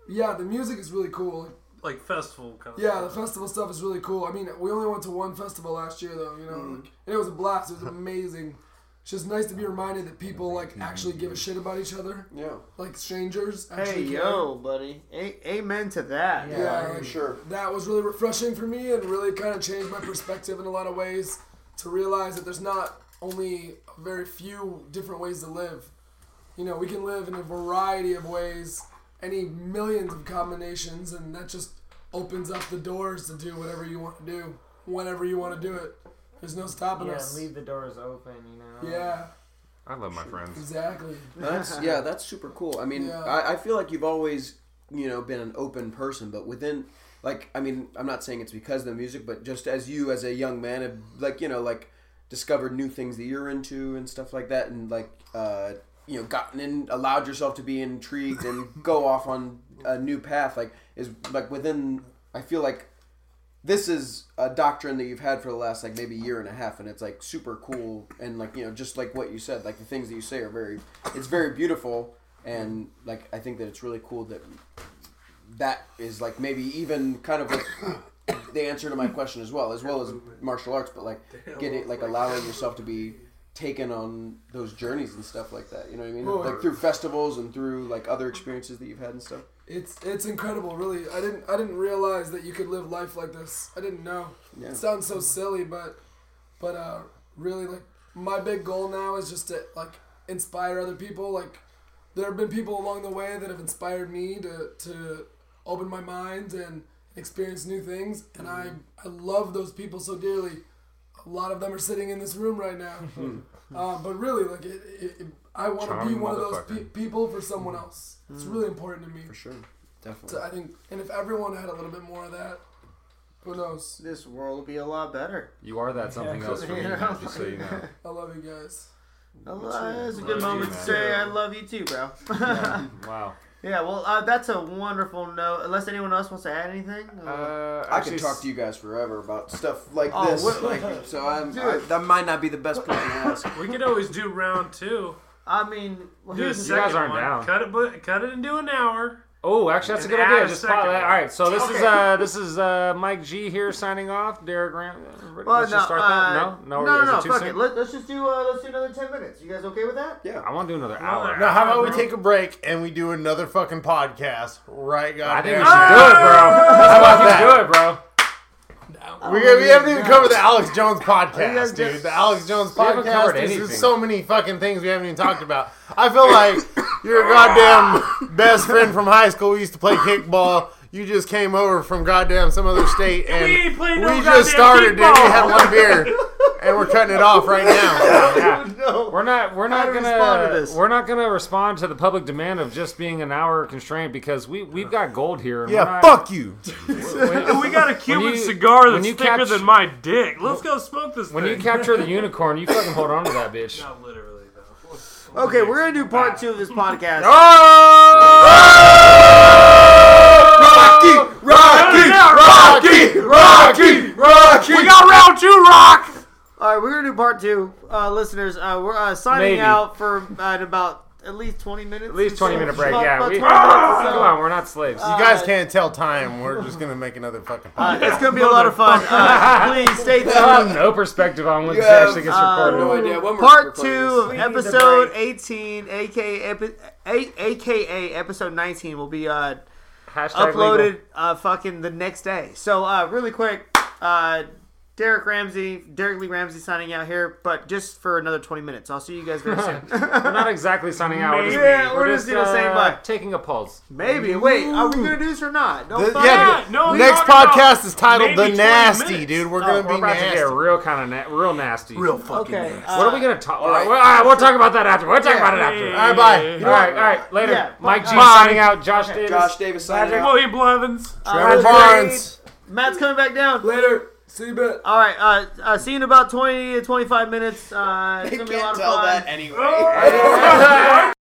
yeah, the music is really cool. like festival kind of. Yeah, the festival stuff is really cool. I mean, we only went to one festival last year, though. You know, mm. like, and it was a blast. It was amazing. It's just nice to be oh, reminded that people like actually give a shit about each other, yeah like strangers. hey care. yo, buddy. A- amen to that. Yeah, for like, sure That was really refreshing for me, and really kind of changed my perspective in a lot of ways. To realize that there's not only a very few different ways to live. You know, we can live in a variety of ways, any millions of combinations, and that just opens up the doors to do whatever you want to do, whenever you want to do it. There's no stopping Yeah, us. leave the doors open, you know. Yeah, I love my friends. exactly. That's yeah, that's super cool. I mean, Yeah. I, I feel like you've always you know been an open person, but within like I mean I'm not saying it's because of the music, but just as you as a young man have like you know like discovered new things that you're into and stuff like that, and like uh, you know gotten in allowed yourself to be intrigued and go off on a new path like is like within I feel like this is a doctrine that you've had for the last like maybe year and a half and it's like super cool and like you know just like what you said like the things that you say are very it's very beautiful and like i think that it's really cool that that is like maybe even kind of like the answer to my question as well as well as martial arts but like getting like allowing yourself to be taken on those journeys and stuff like that you know what i mean? Like through festivals and through like other experiences that you've had and stuff It's it's incredible, really. I didn't I didn't realize that you could live life like this. I didn't know. Yeah. It sounds so silly, but but uh, really like my big goal now is just to like inspire other people. Like there have been people along the way that have inspired me to to open my mind and experience new things, and I I love those people so dearly. A lot of them are sitting in this room right now. uh, but really, like it, it, it I want to be one of those pe- people for someone else. It's really important to me. for sure definitely So I think, and if everyone had a little bit more of that, who knows? This world will be a lot better. You are that something else for me, Yeah. man, just so you know. I love you guys. I lo- It's a good Love you, moment to say I love you too, bro. Yeah. Wow. Yeah, well, uh, that's a wonderful note. Unless anyone else wants to add anything. Uh, I actually, could talk to you guys forever about stuff like Oh, this. what- like, so I'm, I, that might not be the best person to ask. We could always do round two. I mean, well, Do a here's the You guys aren't one. down. Cut it, but cut it into an hour. Oh, actually, that's a good add idea. a Just pop All right, so this is uh this is uh Mike G here signing off. Derek Grant. Well, Let's no, just start uh, that. No, no, no, is no, too fuck soon? it. Let, us just do uh, let's do another ten minutes. You guys okay with that? Yeah. I want to do another hour. Now, how about we take a break and we do another fucking podcast? Right, guys? I think we should do it, bro. How about about that? do it, bro? We, we haven't even covered the Alex Jones podcast, dude. The Alex Jones podcast is there's so many fucking things we haven't even talked about. I feel like you're a goddamn best friend from high school. We used to play kickball. You just came over from goddamn some other state, and We no we just started, dude. We kickball. had one beer, and we're cutting it off right now. Yeah. no. We're not. We're not gonna. respond to this? We're not gonna respond to the public demand of just being an hour constraint because we we've got gold here. And Yeah, not, fuck you. And we got a Cuban you- cigar when that's you thicker catch- than my dick. Let's go smoke this When you capture the unicorn, you fucking hold on to that bitch. Not literally though. Okay, we're gonna do part two of this podcast. oh! Rocky, Rocky, Rocky, Rocky, Rocky. We got round two, rock. All right, we're gonna do part two, uh, listeners. Uh, we're uh, signing Maybe. out for uh, in about at least twenty minutes. At least twenty minute break. About- Yeah, about we, 20 minutes or so. come on, we're not slaves. You guys can't tell time. We're just gonna make another fucking Uh, podcast. it's gonna be a lot of fun. Uh, please stay I have tuned. no perspective on when this Yeah, actually gets uh, recorded. No idea when we're Part recording two this. of need a episode break. eighteen, aka epi- a- aka episode nineteen, will be uh, Hashtag uploaded uh, fucking the next day. So uh, really quick, uh, Derek Ramsey, Derek Lee Ramsey signing out here, but just for another twenty minutes. I'll see you guys very soon. We're not exactly signing out. We're just, Maybe. Yeah, we're just, you know, saying bye. Taking a pulse. Maybe. Wait, are we gonna do this or not? Don't The- yeah, Yeah, no, Next podcast is titled "The Nasty," minutes. dude. We're Oh, gonna We're be about to nasty. get real kind of na- real nasty. Real fucking Okay. nasty. uh, What are we gonna talk? all right. All right, we'll talk about that after. We'll talk about it after. Yeah. All right, bye. all right, all right. Later. Yeah, Mike G bye. signing out. Josh Davis. Josh Davis signing out. William Blevins. Trevor Barnes. Matt's coming back down. Later. See you, bet. All right. Uh, uh, see you in about twenty to twenty-five minutes. Uh, it's gonna be a lot can't of tell fun. that anyway.